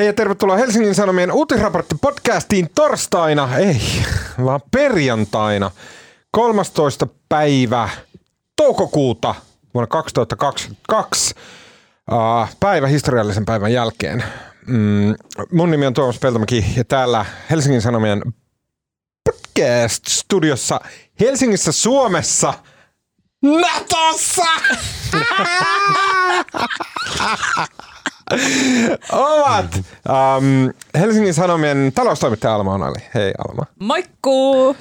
Hei ja tervetuloa Helsingin Sanomien uutisraportti podcastiin torstaina, ei, vaan perjantaina, 13. päivä toukokuuta vuonna 2022, uh, päivä historiallisen päivän jälkeen. Mm, mun nimi on Tuomas Peltomäki ja täällä Helsingin Sanomien podcast-studiossa Helsingissä Suomessa Natossa! ovat um, Helsingin Sanomien taloustoimittaja Alma Onali. Hei Alma. Moikku!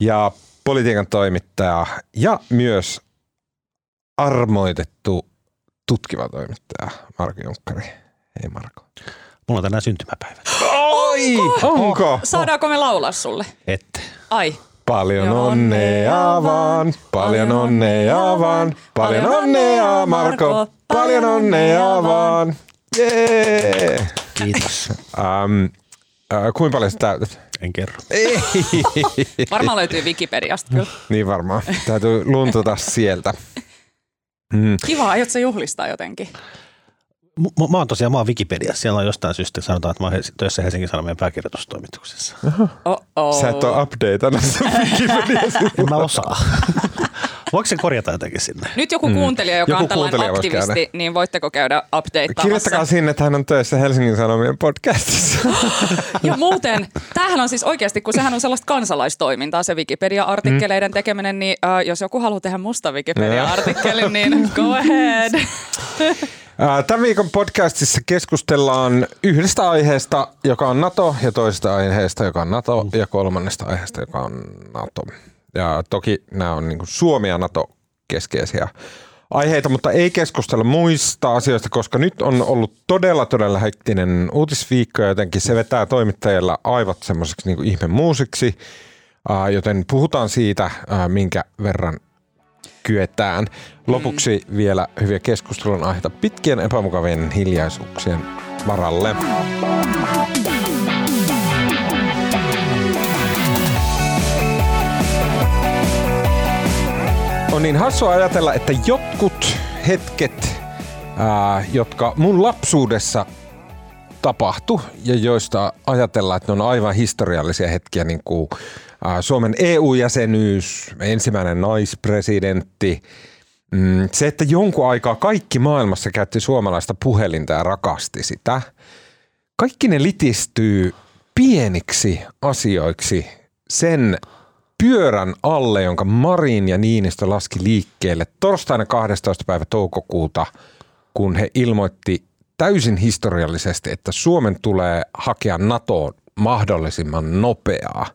Ja politiikan toimittaja ja myös armoitettu tutkiva toimittaja Marko Junkkari. Hei Marko. Mulla on tänään syntymäpäivä. Oi! Onko? Saadaanko me laulaa sulle? Ette. Ai. Paljon onnea vaan, paljon onnea vaan, paljon onnea Marko, paljon onnea vaan. Jee! Kiitos. Um, uh, kuinka paljon sä täytät? En kerro. Ei. Varmaan löytyy Wikipediasta kyllä. Niin varmaan. Täytyy luntuta sieltä. Mm. Kiva, aiot sä juhlistaa jotenkin? M- mä oon tosiaan, mä oon Wikipediassa. Siellä on jostain syystä, sanotaan, että mä oon töissä Helsingin Sanomien pääkirjoitustoimituksessa. Oh-oh. Sä et ole Wikipediassa. En mä osaa. Voiko se korjata jotenkin sinne? Nyt joku kuuntelija, joka Joku on tällainen aktivisti, niin voitteko käydä updateamassa? Kirjoittakaa sinne, että hän on töissä Helsingin Sanomien podcastissa. Ja muuten, tämähän on siis oikeasti, kun sehän on sellaista kansalaistoimintaa, se Wikipedia-artikkeleiden tekeminen, niin äh, jos joku haluaa tehdä musta Wikipedia-artikkelin, niin go ahead. Tämän viikon podcastissa keskustellaan yhdestä aiheesta, joka on NATO, ja toisesta aiheesta, joka on NATO, ja kolmannesta aiheesta, joka on NATO. Ja toki nämä on niin Suomi ja NATO keskeisiä aiheita, mutta ei keskustella muista asioista, koska nyt on ollut todella, todella hektinen uutisviikko, ja jotenkin se vetää toimittajilla aivot semmoiseksi niin ihme muusiksi, joten puhutaan siitä, minkä verran kyetään. Lopuksi vielä hyviä keskustelun aiheita pitkien epämukavien hiljaisuuksien varalle. On niin hassua ajatella, että jotkut hetket, ää, jotka mun lapsuudessa tapahtui ja joista ajatellaan, että ne on aivan historiallisia hetkiä, niin kuin Suomen EU-jäsenyys, ensimmäinen naispresidentti, mm, se, että jonkun aikaa kaikki maailmassa käytti suomalaista puhelinta ja rakasti sitä. Kaikki ne litistyy pieniksi asioiksi sen pyörän alle, jonka Marin ja Niinistö laski liikkeelle torstaina 12. päivä toukokuuta, kun he ilmoitti täysin historiallisesti, että Suomen tulee hakea NATOon mahdollisimman nopeaa.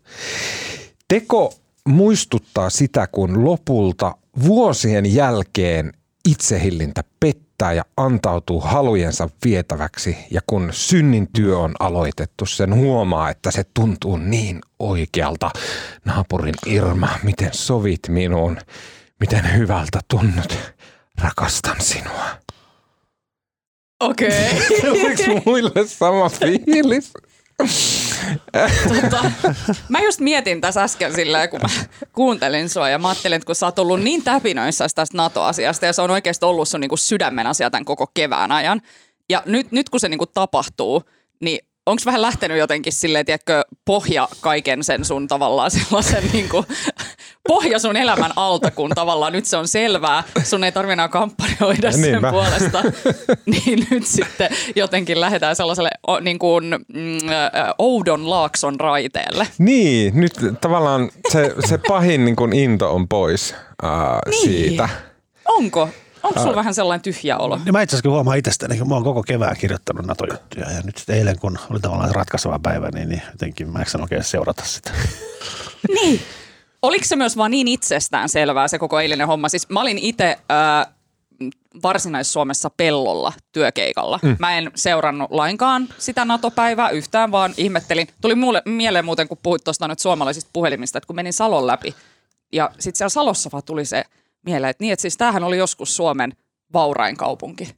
Teko muistuttaa sitä, kun lopulta vuosien jälkeen itsehillintä pettää ja antautuu halujensa vietäväksi ja kun synnin työ on aloitettu, sen huomaa, että se tuntuu niin oikealta. Naapurin Irma, miten sovit minuun, miten hyvältä tunnut, rakastan sinua. Okei. Oliko muille sama fiilis? Tota, mä just mietin tässä äsken silleen, kun mä kuuntelin sua ja mä ajattelin, että kun sä oot ollut niin täpinoissa tästä NATO-asiasta ja se on oikeasti ollut sun niinku sydämen asia tämän koko kevään ajan. Ja nyt, nyt kun se niinku tapahtuu, niin onko vähän lähtenyt jotenkin silleen, tiedätkö, pohja kaiken sen sun tavallaan sellaisen niinku, pohja sun elämän alta, kun tavallaan nyt se on selvää, sun ei tarvitse enää kampanjoida sen Niinpä. puolesta, niin nyt sitten jotenkin lähdetään sellaiselle o, niin kuin, mm, oudon laakson raiteelle. Niin, nyt tavallaan se, se pahin niin kuin into on pois ää, Niin. siitä. Onko? Onko sulla vähän sellainen tyhjä olo? Niin mä itse asiassa huomaan itsestäni, kun mä oon koko kevään kirjoittanut NATO-juttuja ja nyt sitten eilen, kun oli tavallaan ratkaiseva päivä, niin, niin jotenkin mä en oikein seurata sitä. Niin. Oliko se myös vaan niin itsestään selvää se koko eilinen homma? Siis mä olin itse äh, Varsinais-Suomessa pellolla työkeikalla. Mm. Mä en seurannut lainkaan sitä NATO-päivää yhtään, vaan ihmettelin. Tuli mulle mieleen muuten, kun puhuit tuosta nyt suomalaisista puhelimista, että kun menin Salon läpi ja sitten siellä Salossa vaan tuli se mieleen, että niin, että siis tämähän oli joskus Suomen vaurain kaupunki.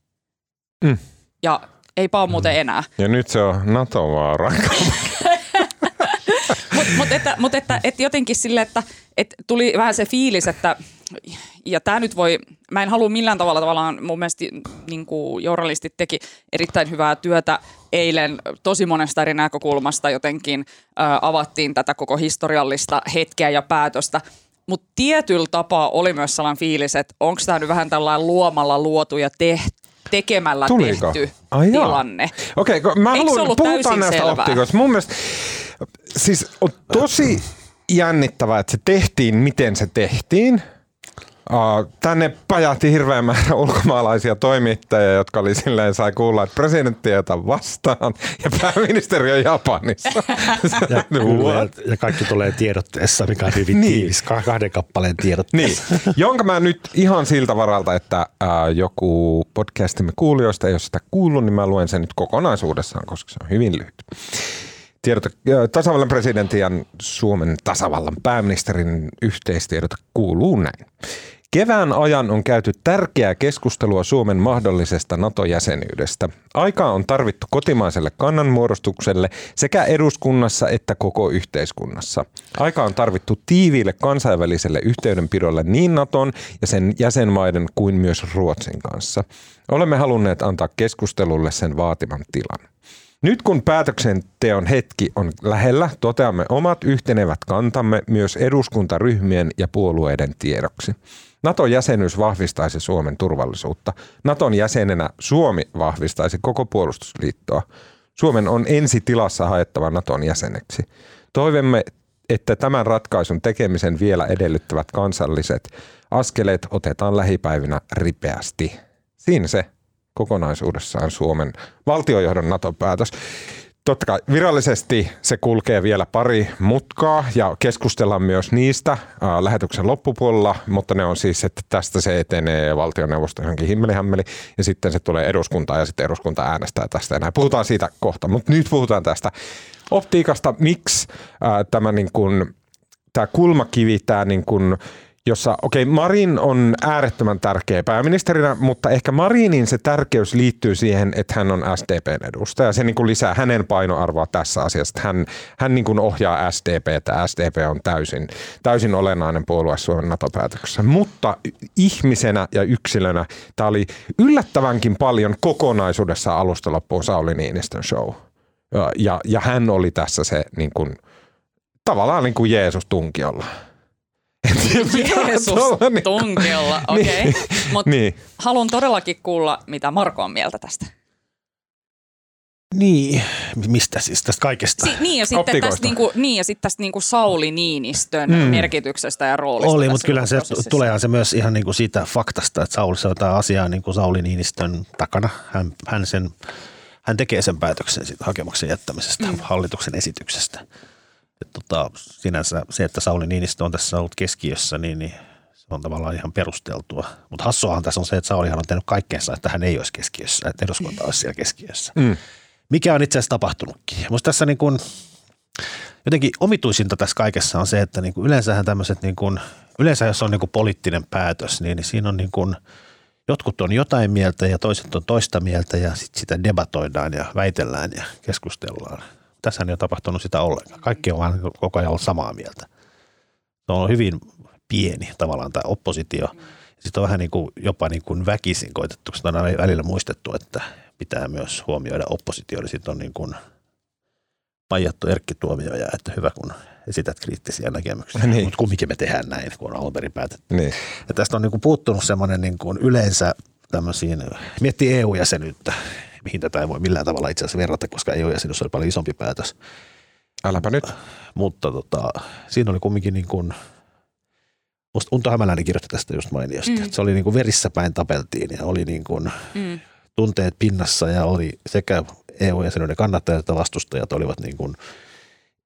Mm. Ja eipä ole muuten enää. Ja nyt se on NATO-vaara. Mutta mut että, mut että, että jotenkin sille, että et tuli vähän se fiilis, että ja tämä nyt voi, mä en halua millään tavalla tavallaan, mun mielestä niin kuin journalistit teki erittäin hyvää työtä eilen tosi monesta eri näkökulmasta jotenkin ää, avattiin tätä koko historiallista hetkeä ja päätöstä. Mutta tietyllä tapaa oli myös sellainen fiilis, että onko tämä nyt vähän tällainen luomalla luotu ja tehty tekemällä Tuliko? tehty Ai tilanne. Okei, okay, mä Eikö haluan, puhutaan näistä selvää? optikoista. Mun mielestä siis on tosi jännittävää, että se tehtiin, miten se tehtiin. Tänne pajahti hirveän määrä ulkomaalaisia toimittajia, jotka oli silleen, sai kuulla, että presidentti ei ota vastaan ja pääministeri on Japanissa. Ja, ja kaikki tulee tiedotteessa, mikä on hyvin Niin. niin. tiivis, Kah- kahden kappaleen Niin, tiedotteessa. jonka mä nyt ihan siltä varalta, että äh, joku podcastimme kuulijoista ei ole sitä kuullut, niin mä luen sen nyt kokonaisuudessaan, koska se on hyvin lyhyt. Tiedote, äh, tasavallan presidentin ja Suomen tasavallan pääministerin yhteistiedote kuuluu näin. Kevään ajan on käyty tärkeää keskustelua Suomen mahdollisesta NATO-jäsenyydestä. Aikaa on tarvittu kotimaiselle kannanmuodostukselle sekä eduskunnassa että koko yhteiskunnassa. Aika on tarvittu tiiviille kansainväliselle yhteydenpidolle niin Naton ja sen jäsenmaiden kuin myös Ruotsin kanssa. Olemme halunneet antaa keskustelulle sen vaatiman tilan. Nyt kun päätöksenteon hetki on lähellä, toteamme omat yhtenevät kantamme myös eduskuntaryhmien ja puolueiden tiedoksi. NATO-jäsenyys vahvistaisi Suomen turvallisuutta. Naton jäsenenä Suomi vahvistaisi koko puolustusliittoa. Suomen on ensi tilassa haettava Naton jäseneksi. Toivomme, että tämän ratkaisun tekemisen vielä edellyttävät kansalliset askeleet otetaan lähipäivinä ripeästi. Siinä se kokonaisuudessaan Suomen valtiojohdon NATO-päätös. Totta kai virallisesti se kulkee vielä pari mutkaa ja keskustellaan myös niistä ää, lähetyksen loppupuolella, mutta ne on siis, että tästä se etenee valtioneuvosto johonkin himmelihämmeli ja sitten se tulee eduskuntaan ja sitten eduskunta äänestää tästä näin. Puhutaan siitä kohta, mutta nyt puhutaan tästä optiikasta, miksi ää, tämä niin kuin, tämä kulmakivi, tämä niin kuin, jossa, okei, okay, Marin on äärettömän tärkeä pääministerinä, mutta ehkä Marinin se tärkeys liittyy siihen, että hän on SDPn edustaja. Se niin kuin lisää hänen painoarvoa tässä asiassa. Hän, hän niin kuin ohjaa SDPtä. SDP on täysin, täysin olennainen puolue Suomen NATO-päätöksessä. Mutta ihmisenä ja yksilönä tämä oli yllättävänkin paljon kokonaisuudessa alusta loppuun Sauli Niinistön show. Ja, ja, hän oli tässä se niin kuin, tavallaan niin kuin Jeesus tunkiolla. Jeesus tuolla niin- tunkiolla, okei. Okay. Mutta Niin. haluan todellakin kuulla, mitä Marko on mieltä tästä. Niin, mistä siis tästä kaikesta? Si- niin, ja sitten tästä, niinku, niin, ja sitten tästä niinku Sauli Niinistön Mm. merkityksestä ja roolista. Oli, mutta kyllähän se tuleehan se myös ihan niin kuin siitä faktasta, että Sauli se ottaa asiaa niin kuin Sauli Niinistön takana. Hän, hän, sen, hän tekee sen päätöksen siitä hakemuksen jättämisestä, mm. hallituksen esityksestä. Et tota, sinänsä se, että Sauli Niinistö on tässä ollut keskiössä, niin, niin se on tavallaan ihan perusteltua. Mutta hassuahan tässä on se, että Saulihan on tehnyt kaikkeensa, että hän ei olisi keskiössä, että eduskunta olisi siellä keskiössä. Mm. Mikä on itse asiassa tapahtunutkin. Musta tässä niin kuin, jotenkin omituisinta tässä kaikessa on se, että niin kuin yleensähän tämmöiset, niin kuin, yleensä jos on niin kuin poliittinen päätös, niin, niin siinä on niin kuin, jotkut on jotain mieltä ja toiset on toista mieltä ja sit sitä debatoidaan ja väitellään ja keskustellaan. Tässä ei ole tapahtunut sitä ollenkaan. Kaikki on vaan koko ajan ollut samaa mieltä. Se on hyvin pieni tavallaan tämä oppositio. Sitten on vähän niin kuin, jopa niin kuin väkisin koitettu, koska on aina välillä muistettu, että pitää myös huomioida oppositio. Eli sitten on niin kuin paijattu Erkki Tuomioja, että hyvä kun esität kriittisiä näkemyksiä. Niin. Mutta kumminkin me tehdään näin, kun on alun perin päätetty. Niin. Ja tästä on niin kuin puuttunut semmoinen niin kuin yleensä tämmöisiin, miettii EU-jäsenyyttä, mihin tätä ei voi millään tavalla itse asiassa verrata, koska EU-jäsenyys oli paljon isompi päätös. Äläpä nyt. Mutta tota, siinä oli kumminkin niin kuin, musta Unto Hämäläinen kirjoitti tästä just mainiosti, mm. että se oli niin kuin verissä päin tapeltiin ja oli niin kuin Mm. tunteet pinnassa ja oli sekä EU-jäsenyyden kannattajat että vastustajat olivat niin kuin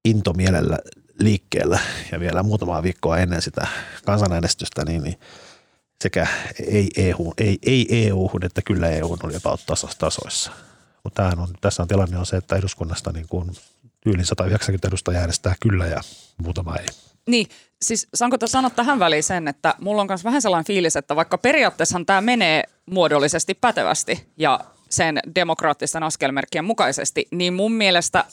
intomielellä liikkeellä ja vielä muutamaa viikkoa ennen sitä kansanäänestystä, niin, niin sekä ei, EU, ei, ei EU, että kyllä EU oli jopa tasoissa. Mutta on, tässä on tilanne on se, että eduskunnasta niin kuin yli 190 edustajaa äänestää kyllä ja muutama ei. Niin, siis saanko sanoa tähän väliin sen, että mulla on myös vähän sellainen fiilis, että vaikka periaatteessahan tämä menee muodollisesti pätevästi ja sen demokraattisten askelmerkkien mukaisesti, niin mun mielestä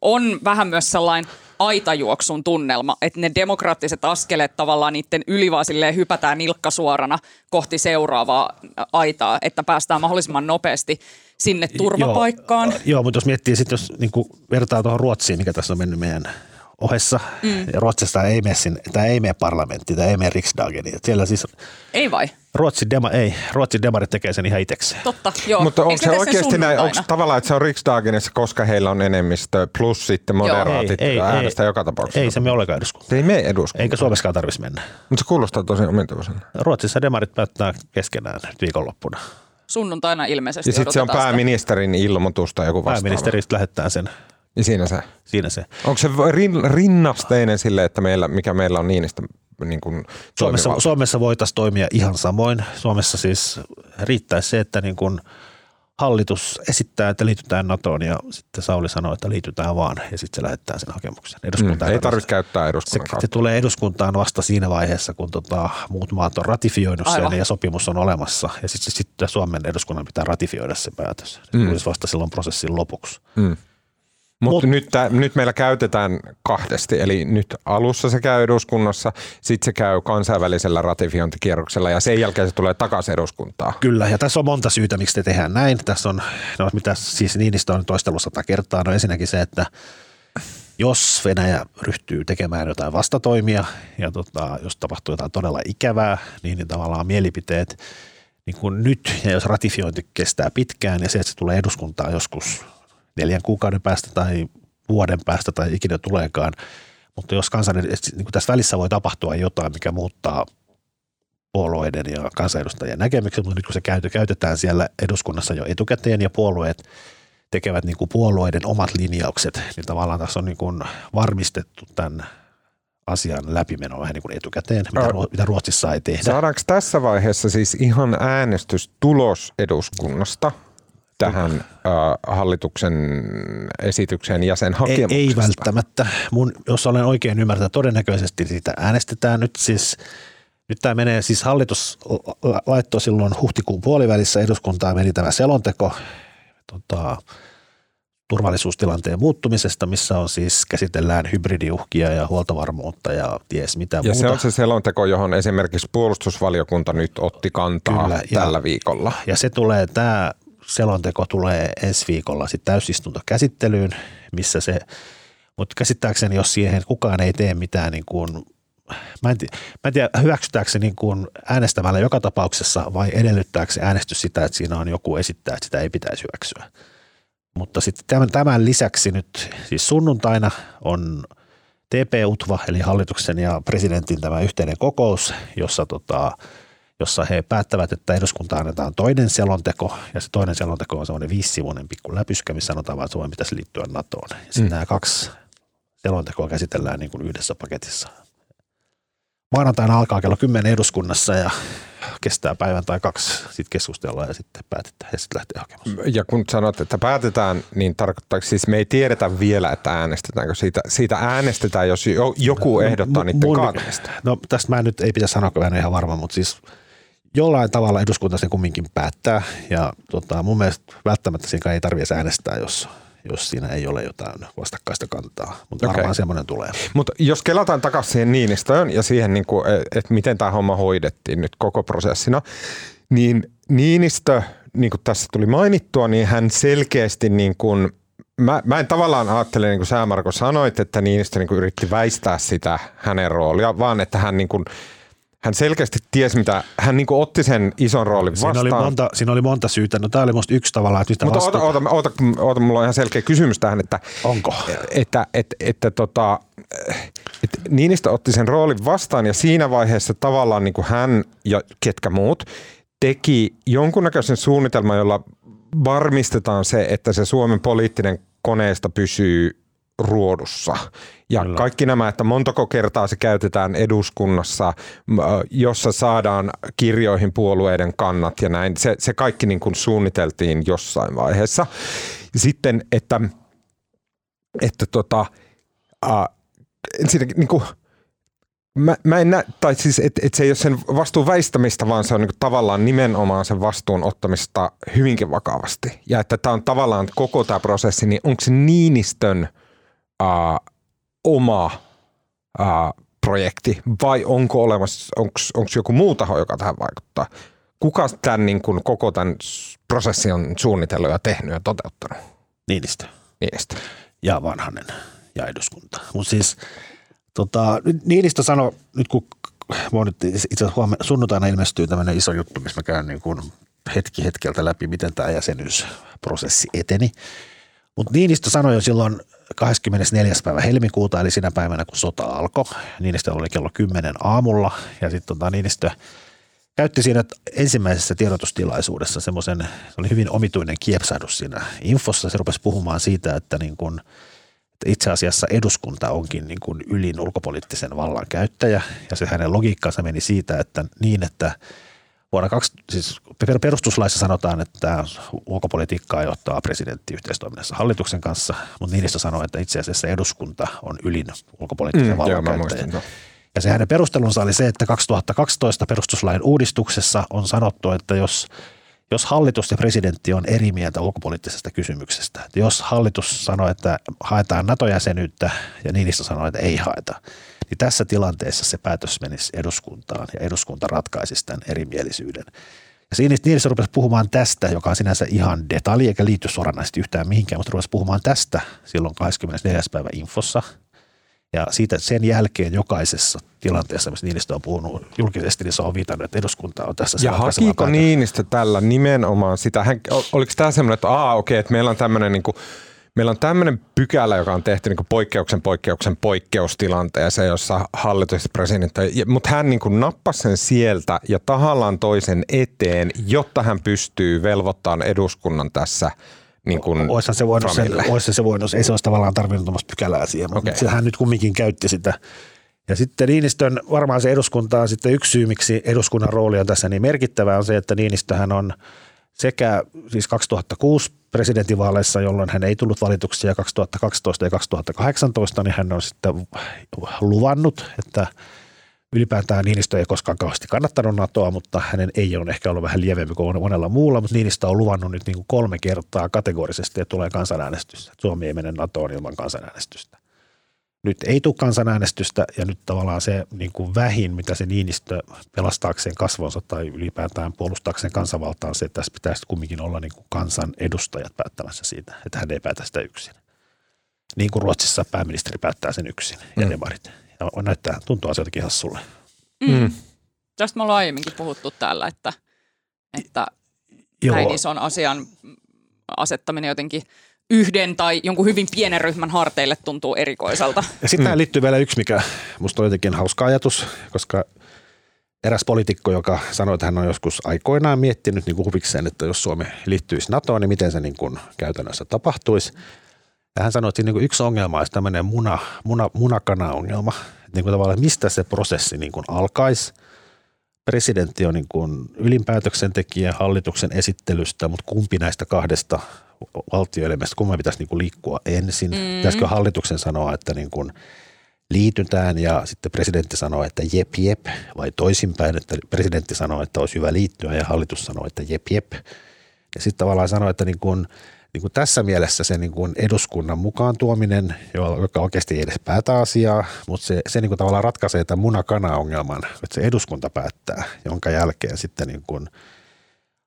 on vähän myös sellainen aitajuoksun tunnelma, että ne demokraattiset askeleet tavallaan niiden yli vaan hypätään nilkka suorana kohti seuraavaa aitaa, että päästään mahdollisimman nopeasti sinne turvapaikkaan. Joo, joo mutta jos miettii sitten, jos niin vertaa tuohon Ruotsiin, mikä tässä on mennyt meidän ohessa. Mm. Ja Ruotsissa ei mene, sinne, tämä ei mene parlamentti, tämä ei mene Riksdagen. Siellä siis, ei vai? Ruotsin, dema, ei, Ruotsin demarit tekee sen ihan itsekseen. Totta, joo. Mutta onko se oikeasti näin, onko tavallaan, että se on Riksdagenissa, koska heillä on enemmistö, plus sitten moderaatit ei, ei, äänestää ei, joka tapauksessa? Ei se me olekaan eduskunta. ei mene eduskunta. Eikä Suomessakaan tarvitsisi mennä. Mutta se kuulostaa tosi omituisen. Ruotsissa demarit päättää keskenään viikonloppuna. Sunnuntaina ilmeisesti Ja sitten se on pääministerin ilmoitus tai joku vastaava. Pääministeristä lähettää sen ja siinä se. Siinä se. Onko se rinnasteinen sille, että meillä, mikä meillä on niistä niin kuin Suomessa, Suomessa voitaisiin toimia ihan samoin. Suomessa siis riittäisi se, että niin kuin hallitus esittää, että liitytään NATOon ja sitten Sauli sanoo, että liitytään vaan ja sitten se lähettää sen hakemuksen. Eduskuntaan mm, ei tarvitse käyttää eduskunnan se, se tulee eduskuntaan vasta siinä vaiheessa, kun tota, muut maat on ratifioinut Aivan. sen ja sopimus on olemassa ja sitten sit Suomen eduskunnan pitää ratifioida se päätös. Se mm. tulisi vasta silloin prosessin lopuksi. Mm. Mutta Mut, nyt, nyt meillä käytetään kahdesti, eli nyt alussa se käy eduskunnassa, sitten se käy kansainvälisellä ratifiointikierroksella ja sen jälkeen se tulee takaisin eduskuntaan. Kyllä, ja tässä on monta syytä, miksi te tehdään näin. Tässä on, no mitä siis Niinistö on toistellut sata kertaa, no ensinnäkin se, että jos Venäjä ryhtyy tekemään jotain vastatoimia ja tota, jos tapahtuu jotain todella ikävää, niin, niin tavallaan mielipiteet niin kuin nyt, ja jos ratifiointi kestää pitkään ja se, että se tulee eduskuntaan joskus neljän kuukauden päästä tai vuoden päästä tai ikinä tuleekaan. Mutta jos kansan, niin tässä välissä voi tapahtua jotain, mikä muuttaa puolueiden ja kansanedustajien näkemykset, mutta nyt kun se käytetään siellä eduskunnassa jo etukäteen ja puolueet tekevät niin kuin puolueiden omat linjaukset, niin tavallaan tässä on niin kuin varmistettu tämän asian läpimeno vähän niin kuin etukäteen, mitä, mitä Ruotsissa ei tehdä. Saadaanko tässä vaiheessa siis ihan äänestystulos eduskunnasta – tähän äh, hallituksen esitykseen jäsenhakemuksesta? Ei, ei välttämättä. Mun, jos olen oikein ymmärtänyt, todennäköisesti siitä äänestetään nyt siis nyt tämä menee, siis hallitus laittoi silloin huhtikuun puolivälissä eduskuntaan meni tämä selonteko tota, turvallisuustilanteen muuttumisesta, missä on siis käsitellään hybridiuhkia ja huoltovarmuutta ja ties mitä ja muuta. se on se selonteko, johon esimerkiksi puolustusvaliokunta nyt otti kantaa Kyllä, tällä ja, viikolla. Ja se tulee, tämä selonteko tulee ensi viikolla sitten täysistuntokäsittelyyn, missä se, mutta käsittääkseni jos siihen kukaan ei tee mitään niin kuin Mä en, tiedä, mä en tiedä, hyväksytäänkö se niin kuin äänestämällä joka tapauksessa vai edellyttääkö se äänestys sitä, että siinä on joku esittää, että sitä ei pitäisi hyväksyä. Mutta sitten tämän, tämän lisäksi nyt siis sunnuntaina on TP-UTVA eli hallituksen ja presidentin tämä yhteinen kokous, jossa tota, jossa he päättävät, että eduskunta annetaan toinen selonteko, ja se toinen selonteko on semmoinen viisivuinen pikku läpyskä, missä sanotaan että Suomen pitäisi liittyä NATOon. Ja sitten mm. nämä kaksi selontekoa käsitellään niin kuin yhdessä paketissa. Maanantaina alkaa kello 10 eduskunnassa ja kestää päivän tai kaksi, sitten keskustellaan ja sitten päätetään ja sitten lähtee hakemaan. Ja kun sanot, että päätetään, niin tarkoittaa siis me ei tiedetä vielä, että äänestetäänkö siitä. Siitä äänestetään, jos joku ehdottaa no, niiden kaatamista. No tästä mä nyt ei pitäisi sanoa, kun en ole ihan varma, mutta siis – jollain tavalla eduskunta sen kumminkin päättää ja tota, mun mielestä välttämättä siinä ei tarvitse äänestää, jos, jos siinä ei ole jotain vastakkaista kantaa, mutta okay. varmaan semmoinen tulee. Mutta jos kelataan takaisin siihen Niinistöön ja siihen, niin kuin, että miten tämä homma hoidettiin nyt koko prosessina, niin Niinistö, niin kuin tässä tuli mainittua, niin hän selkeästi niin kuin Mä, mä en tavallaan ajattele, niin kuin sä Marko sanoit, että Niinistö niin kuin yritti väistää sitä hänen roolia, vaan että hän niin kuin – hän selkeästi tiesi, mitä hän niin otti sen ison roolin vastaan. Siinä oli monta, siinä oli monta syytä. No tämä oli musta yksi tavalla, että Mutta oota, oota, oota, oota, mulla on ihan selkeä kysymys tähän, että, Onko? että, että, että tota, että Niinistä otti sen roolin vastaan ja siinä vaiheessa tavallaan niin kuin hän ja ketkä muut teki jonkunnäköisen suunnitelman, jolla varmistetaan se, että se Suomen poliittinen koneesta pysyy ruodussa. Ja Kyllä. kaikki nämä, että montako kertaa se käytetään eduskunnassa, jossa saadaan kirjoihin puolueiden kannat ja näin, se, se kaikki niin kuin suunniteltiin jossain vaiheessa. Sitten, että, että tota, äh, ensinnäkin niin kuin, Mä, mä en näe, tai siis, että et se ei ole sen vastuun väistämistä, vaan se on niinku tavallaan nimenomaan sen vastuun ottamista hyvinkin vakavasti. Ja että tämä on tavallaan koko tämä prosessi, niin onko se Niinistön uh, oma ää, projekti vai onko olemassa, onko joku muu taho, joka tähän vaikuttaa? Kuka tämän niin kuin, koko tämän prosessin on suunnitellut ja tehnyt ja toteuttanut? Niinistö. Niinistö. Ja Vanhanen ja eduskunta. Mutta siis tota, Niinistö sanoi, nyt kun nyt itse asiassa huomenna, sunnuntaina ilmestyy tämmöinen iso juttu, missä mä käyn niin kuin hetki hetkeltä läpi, miten tämä jäsenyysprosessi eteni. Mutta Niinistö sanoi jo silloin 24. päivä helmikuuta, eli siinä päivänä, kun sota alkoi. Niinistö oli kello 10 aamulla ja sitten tota, Niinistö käytti siinä ensimmäisessä tiedotustilaisuudessa semmoisen, se oli hyvin omituinen kiepsahdus siinä infossa. Se rupesi puhumaan siitä, että, niin kun, että itse asiassa eduskunta onkin niin kuin ylin ulkopoliittisen vallan käyttäjä. Ja se hänen logiikkaansa meni siitä, että niin, että vuonna kaksi, siis perustuslaissa sanotaan, että ulkopolitiikkaa johtaa presidentti yhteistoiminnassa hallituksen kanssa, mutta Niinistö sanoi, että itse asiassa eduskunta on ylin ulkopoliittisen mm, vallan käyttäjä. Ja se hänen perustelunsa oli se, että 2012 perustuslain uudistuksessa on sanottu, että jos, jos hallitus ja presidentti on eri mieltä ulkopoliittisesta kysymyksestä, että jos hallitus sanoo, että haetaan NATO-jäsenyyttä ja Niinistö sanoo, että ei haeta, niin tässä tilanteessa se päätös menisi eduskuntaan ja eduskunta ratkaisisi tämän erimielisyyden. Ja siinä Niinistö rupesi puhumaan tästä, joka on sinänsä ihan detalji eikä liity suoranaisesti yhtään mihinkään, mutta rupesi puhumaan tästä silloin 24. päivä infossa – ja siitä sen jälkeen jokaisessa tilanteessa, missä Niinistö on puhunut julkisesti, niin se on viitannut, että eduskunta on tässä Ja päätä. Niinistö tällä nimenomaan sitä? Hän, oliko tämä semmoinen, että aa okei, okay, että meillä on tämmöinen niin kuin, Meillä on tämmöinen pykälä, joka on tehty niin poikkeuksen poikkeuksen poikkeustilanteeseen, jossa hallitus ja presidentti, mutta hän niin nappasi sen sieltä ja tahallaan toisen eteen, jotta hän pystyy velvoittamaan eduskunnan tässä – niin kuin Oissa se voinut, sen, se voinut, ei se olisi tavallaan tarvinnut tuommoista pykälää siihen, okay. mutta hän nyt kumminkin käytti sitä. Ja sitten Niinistön, varmaan se eduskunta on sitten yksi syy, miksi eduskunnan rooli on tässä niin merkittävä, on se, että Niinistöhän on sekä siis 2006 presidentinvaaleissa, jolloin hän ei tullut valituksi, ja 2012 ja 2018, niin hän on sitten luvannut, että – ylipäätään Niinistö ei koskaan kauheasti kannattanut NATOa, mutta hänen ei ole ehkä ollut vähän lievempi kuin monella muulla, mutta Niinistö on luvannut nyt niin kuin kolme kertaa kategorisesti, että tulee kansanäänestys. Suomi ei mene NATOon ilman kansanäänestystä. Nyt ei tule kansanäänestystä ja nyt tavallaan se niin kuin vähin, mitä se Niinistö pelastaakseen kasvonsa tai ylipäätään puolustaakseen kansanvaltaa on se, että tässä pitäisi kumminkin olla niin kuin kansan edustajat päättämässä siitä, että hän ei päätä sitä yksin. Niin kuin Ruotsissa pääministeri päättää sen yksin ja mm. demarit on näyttää, tuntuu asioitakin hassulle. Mm. mm. Tästä me ollaan aiemminkin puhuttu täällä, että, että Joo. näin ison asian asettaminen jotenkin yhden tai jonkun hyvin pienen ryhmän harteille tuntuu erikoiselta. Ja sitten mm. liittyy vielä yksi, mikä musta on jotenkin hauska ajatus, koska eräs poliitikko, joka sanoi, että hän on joskus aikoinaan miettinyt niin kuin huvikseen, että jos Suomi liittyisi NATOon, niin miten se niin kuin käytännössä tapahtuisi. Ja hän sanoi, että niin kuin yksi ongelma olisi tämmöinen muna, muna, munakana-ongelma, että niin kuin tavallaan mistä se prosessi niin kuin alkaisi. Presidentti on niin kuin ylinpäätöksentekijä hallituksen esittelystä, mutta kumpi näistä kahdesta valtioelimestä, kumman pitäisi niin kuin liikkua ensin? Mm. Pitäisikö hallituksen sanoa, että niin kuin liitytään ja sitten presidentti sanoo, että jep jep, vai toisinpäin, että presidentti sanoo, että olisi hyvä liittyä ja hallitus sanoo, että jep jep. Ja sitten tavallaan sanoo, että niin kuin – niin kuin tässä mielessä se niin kuin eduskunnan mukaan tuominen, joka oikeasti ei edes päätä asiaa, mutta se, se niin kuin tavallaan ratkaisee tämän muna-kana-ongelman, että se eduskunta päättää, jonka jälkeen sitten niin kuin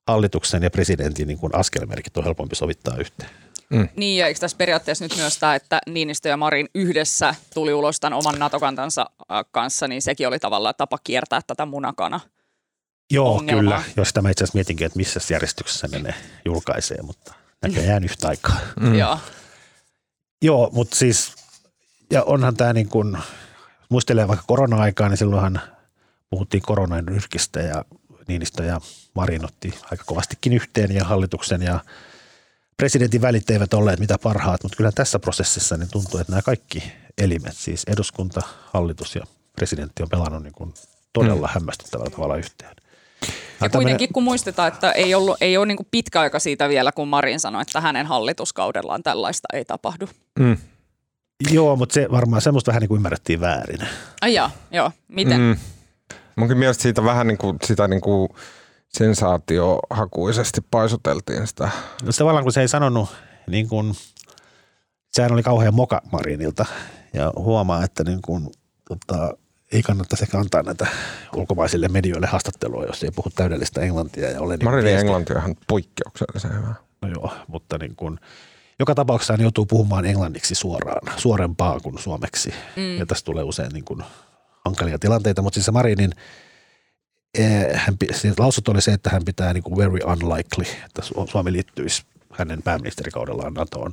hallituksen ja presidentin niin kuin askelmerkit on helpompi sovittaa yhteen. Mm. Niin, ja eikö tässä periaatteessa nyt myös tämä, että Niinistö ja Marin yhdessä tuli ulos tämän oman NATO-kantansa kanssa, niin sekin oli tavallaan tapa kiertää tätä munakana Joo, ongelmaa. kyllä. Jos tämä itse asiassa mietinkin, että missä järjestyksessä ne, ne julkaisee, mutta näköjään yhtä aikaa. Mm. Joo. Joo, mutta siis, ja onhan tämä niin kuin, muistelee vaikka korona-aikaa, niin silloinhan puhuttiin koronan nyrkistä ja Niinistö ja Marin otti aika kovastikin yhteen ja hallituksen ja presidentin välit eivät olleet mitä parhaat, mutta kyllä tässä prosessissa niin tuntuu, että nämä kaikki elimet, siis eduskunta, hallitus ja presidentti on pelannut niin kuin todella mm. hämmästyttävällä tavalla yhteen. Ja kuitenkin kun muistetaan, että ei, ollut, ei ole niin pitkä aika siitä vielä, kun Marin sanoi, että hänen hallituskaudellaan tällaista ei tapahdu. Mm. Joo, mutta se varmaan semmoista vähän niin kuin ymmärrettiin väärin. Ai joo, joo. Miten? Mm. Munkin mielestä siitä vähän niin kuin, sitä niin kuin sensaatiohakuisesti paisuteltiin sitä. No tavallaan kun se ei sanonut, niin kuin, sehän oli kauhean moka Marinilta. Ja huomaa, että niin kuin, tota, ei kannattaisi ehkä antaa näitä ulkomaisille medioille haastattelua, jos ei puhu täydellistä englantia. Ja ole niin Marinin englanti on ihan poikkeuksellisen hyvä. No joo, mutta niin kuin, joka tapauksessa hän joutuu puhumaan englanniksi suoraan, suorempaa kuin suomeksi. Mm. Ja tässä tulee usein niin kuin hankalia tilanteita, mutta siis se Marinin hän, siis lausut oli se, että hän pitää niin kuin very unlikely, että Suomi liittyisi hänen pääministerikaudellaan NATOon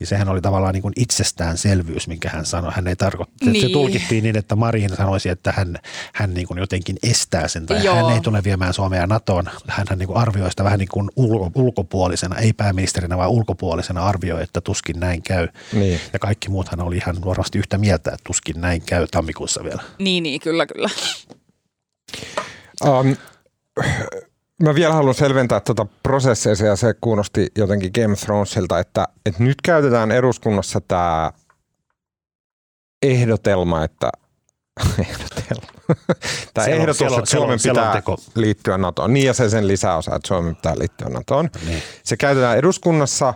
niin sehän oli tavallaan niin kuin itsestäänselvyys, minkä hän sanoi. Hän ei tarkoita, niin. se tulkittiin niin, että Marin sanoisi, että hän, hän niin kuin jotenkin estää sen tai Joo. hän ei tule viemään Suomea NATOon. Hän, hän niin kuin arvioi sitä vähän niin kuin ulko, ulkopuolisena, ei pääministerinä, vaan ulkopuolisena arvioi, että tuskin näin käy. Niin. Ja kaikki muuthan oli ihan varmasti yhtä mieltä, että tuskin näin käy tammikuussa vielä. Niin, niin kyllä, kyllä. Um, Mä vielä haluan selventää tuota prosessia ja se kuulosti jotenkin Game of Thronesilta, että, että nyt käytetään eduskunnassa tämä ehdotelma, että ehdotelma. Tämä Sel- ehdotus, sel- että Suomen pitää selonteko. liittyä NATOon. Niin ja se sen lisäosa, että Suomen pitää liittyä NATOon. Niin. Se käytetään eduskunnassa,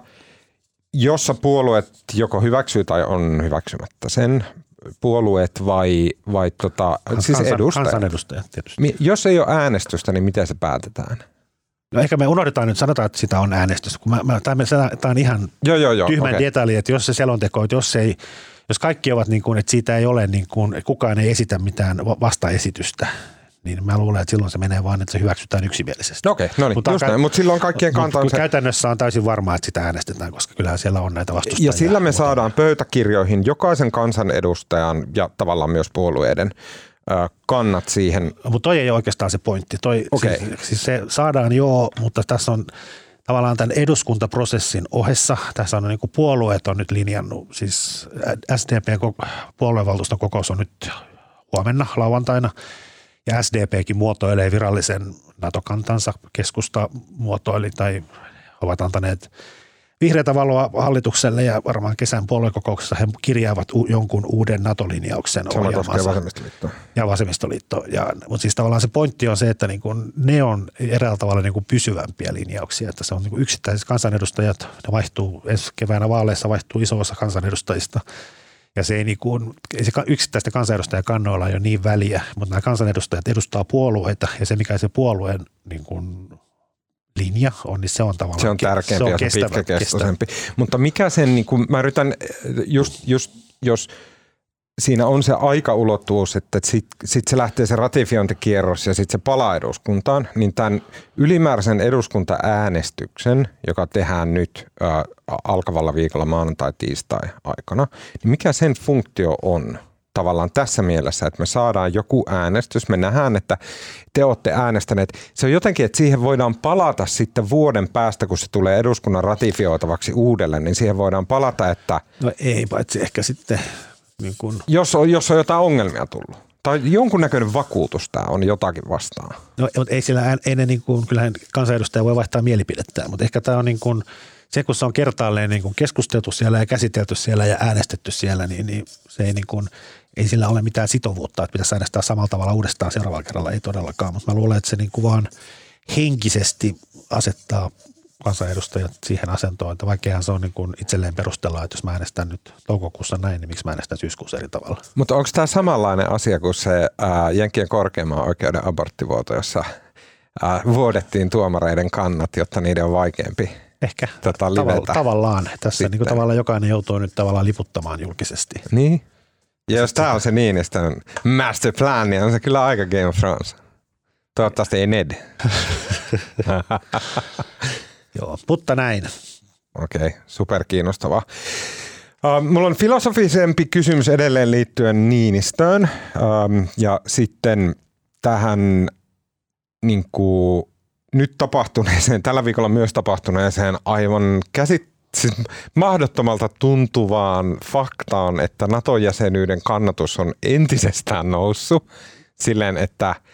jossa puolueet joko hyväksyy tai on hyväksymättä sen puolueet vai, vai tota, Kans, siis edustajat? Kansanedustajat tietysti. Jos ei ole äänestystä, niin miten se päätetään? No ehkä me unohdetaan nyt, sanotaan, että sitä on äänestys. Kun mä, mä, tämä on ihan joo, joo, joo, tyhmän okay. detalji, että jos se selonteko, että jos, ei, jos kaikki ovat niin kuin, että siitä ei ole niin kuin, kukaan ei esitä mitään vastaesitystä, niin mä luulen, että silloin se menee vaan, että se hyväksytään yksimielisesti. Okei, okay, no niin, mutta, just näin, mutta silloin kaikkien kanta on se... Käytännössä on täysin varmaa, että sitä äänestetään, koska kyllähän siellä on näitä vastustajia. Ja sillä me saadaan pöytäkirjoihin jokaisen kansanedustajan ja tavallaan myös puolueiden kannat siihen. Mutta toi ei ole oikeastaan se pointti. Toi, okay. siis, siis se saadaan joo, mutta tässä on tavallaan tämän eduskuntaprosessin ohessa. Tässä on niin kuin puolueet on nyt linjannut, siis SDPn puoluevaltuuston kokous on nyt huomenna lauantaina – ja SDPkin muotoilee virallisen NATO-kantansa. Keskusta muotoili tai ovat antaneet vihreätä valoa hallitukselle ja varmaan kesän puoluekokouksessa he kirjaavat u- jonkun uuden NATO-linjauksen Sama koskee vasemmistoliittoa. Ja vasemmistoliitto. Ja, mutta siis tavallaan se pointti on se, että niin kuin ne on eräällä tavalla niin kuin pysyvämpiä linjauksia. Että se on niin kuin yksittäiset kansanedustajat, ne vaihtuu ensi keväänä vaaleissa, vaihtuu iso osa kansanedustajista – ja se ei, niin kuin, ei se yksittäistä kansanedustajakannoilla ole niin väliä, mutta nämä kansanedustajat edustaa puolueita ja se mikä se puolueen niin kuin, linja on, niin se on tavallaan Se on tärkeämpi ja se on pitkäkestoisempi. Mutta mikä sen, niin kuin, mä yritän just, just jos – siinä on se aikaulottuvuus, että sitten sit se lähtee se ratifiointikierros ja sitten se palaa eduskuntaan, niin tämän ylimääräisen eduskuntaäänestyksen, joka tehdään nyt ää, alkavalla viikolla maanantai-tiistai aikana, niin mikä sen funktio on? tavallaan tässä mielessä, että me saadaan joku äänestys, me nähdään, että te olette äänestäneet. Se on jotenkin, että siihen voidaan palata sitten vuoden päästä, kun se tulee eduskunnan ratifioitavaksi uudelleen, niin siihen voidaan palata, että... No ei, paitsi ehkä sitten niin kun... jos, on, jos on jotain ongelmia tullut. Tai jonkunnäköinen vakuutus tämä on jotakin vastaan. No, mutta ei sillä, ei ne niin kuin, kyllähän kansanedustaja voi vaihtaa mielipidettään, mutta ehkä tämä on niin kuin, se, kun se on kertaalleen niin kuin keskusteltu siellä ja käsitelty siellä ja äänestetty siellä, niin, niin se ei, niin kuin, ei sillä ole mitään sitovuutta, että pitäisi äänestää samalla tavalla uudestaan seuraavalla kerralla, ei todellakaan, mutta mä luulen, että se niin kuin vaan henkisesti asettaa kansanedustajat siihen asentoon, että vaikeahan se on niin kuin itselleen perustella, että jos mä äänestän nyt toukokuussa näin, niin miksi mä äänestän syyskuussa eri tavalla. Mutta onko tämä samanlainen asia kuin se ää, Jenkien korkeimman oikeuden aborttivuoto, jossa ää, vuodettiin tuomareiden kannat, jotta niiden on vaikeampi Ehkä tota, tavalla, tavallaan. Tässä niin kuin tavallaan jokainen joutuu nyt tavallaan liputtamaan julkisesti. Niin. Ja jos tämä on se Niinistön master plan, niin on se kyllä aika Game of Thrones. Toivottavasti ei Ned. Joo, mutta näin. Okei, okay, super kiinnostavaa. Uh, mulla on filosofisempi kysymys edelleen liittyen Niinistöön um, ja sitten tähän niin kuin, nyt tapahtuneeseen, tällä viikolla myös tapahtuneeseen aivan käsit siis mahdottomalta tuntuvaan faktaan, että NATO-jäsenyyden kannatus on entisestään noussut silleen, että –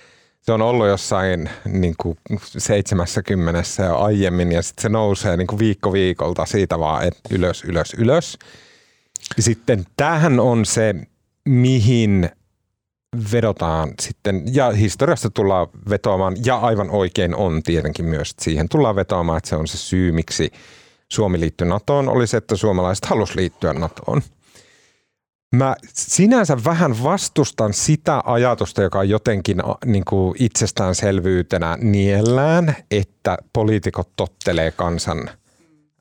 se on ollut jossain niin kuin 70 ja aiemmin ja sitten se nousee niin kuin viikko viikolta siitä vaan et ylös, ylös, ylös. Sitten tähän on se, mihin vedotaan sitten, ja historiasta tullaan vetoamaan, ja aivan oikein on tietenkin myös, että siihen tullaan vetoamaan, että se on se syy, miksi Suomi liittyi NATOon, oli se, että suomalaiset halusivat liittyä NATOon. Mä sinänsä vähän vastustan sitä ajatusta, joka on jotenkin niin kuin itsestäänselvyytenä niellään, että poliitikot tottelee kansan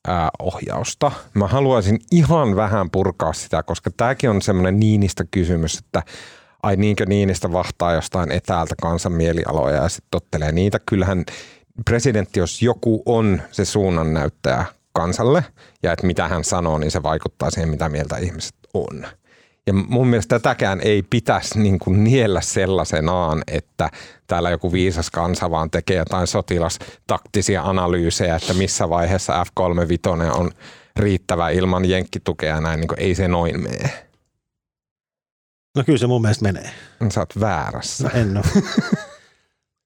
ää, ohjausta. Mä haluaisin ihan vähän purkaa sitä, koska tämäkin on semmoinen niinistä kysymys, että ai niinkö Niinistä vahtaa jostain etäältä kansan mielialoja ja sitten tottelee niitä. Kyllähän presidentti, jos joku on se suunnannäyttäjä kansalle ja että mitä hän sanoo, niin se vaikuttaa siihen, mitä mieltä ihmiset on. Ja mun mielestä tätäkään ei pitäisi niin kuin niellä sellaisenaan, että täällä joku viisas kansa vaan tekee jotain sotilastaktisia analyysejä, että missä vaiheessa F-35 on riittävä ilman jenkkitukea näin, niin kuin ei se noin mene. No kyllä se mun mielestä menee. Sä oot väärässä. No en ole.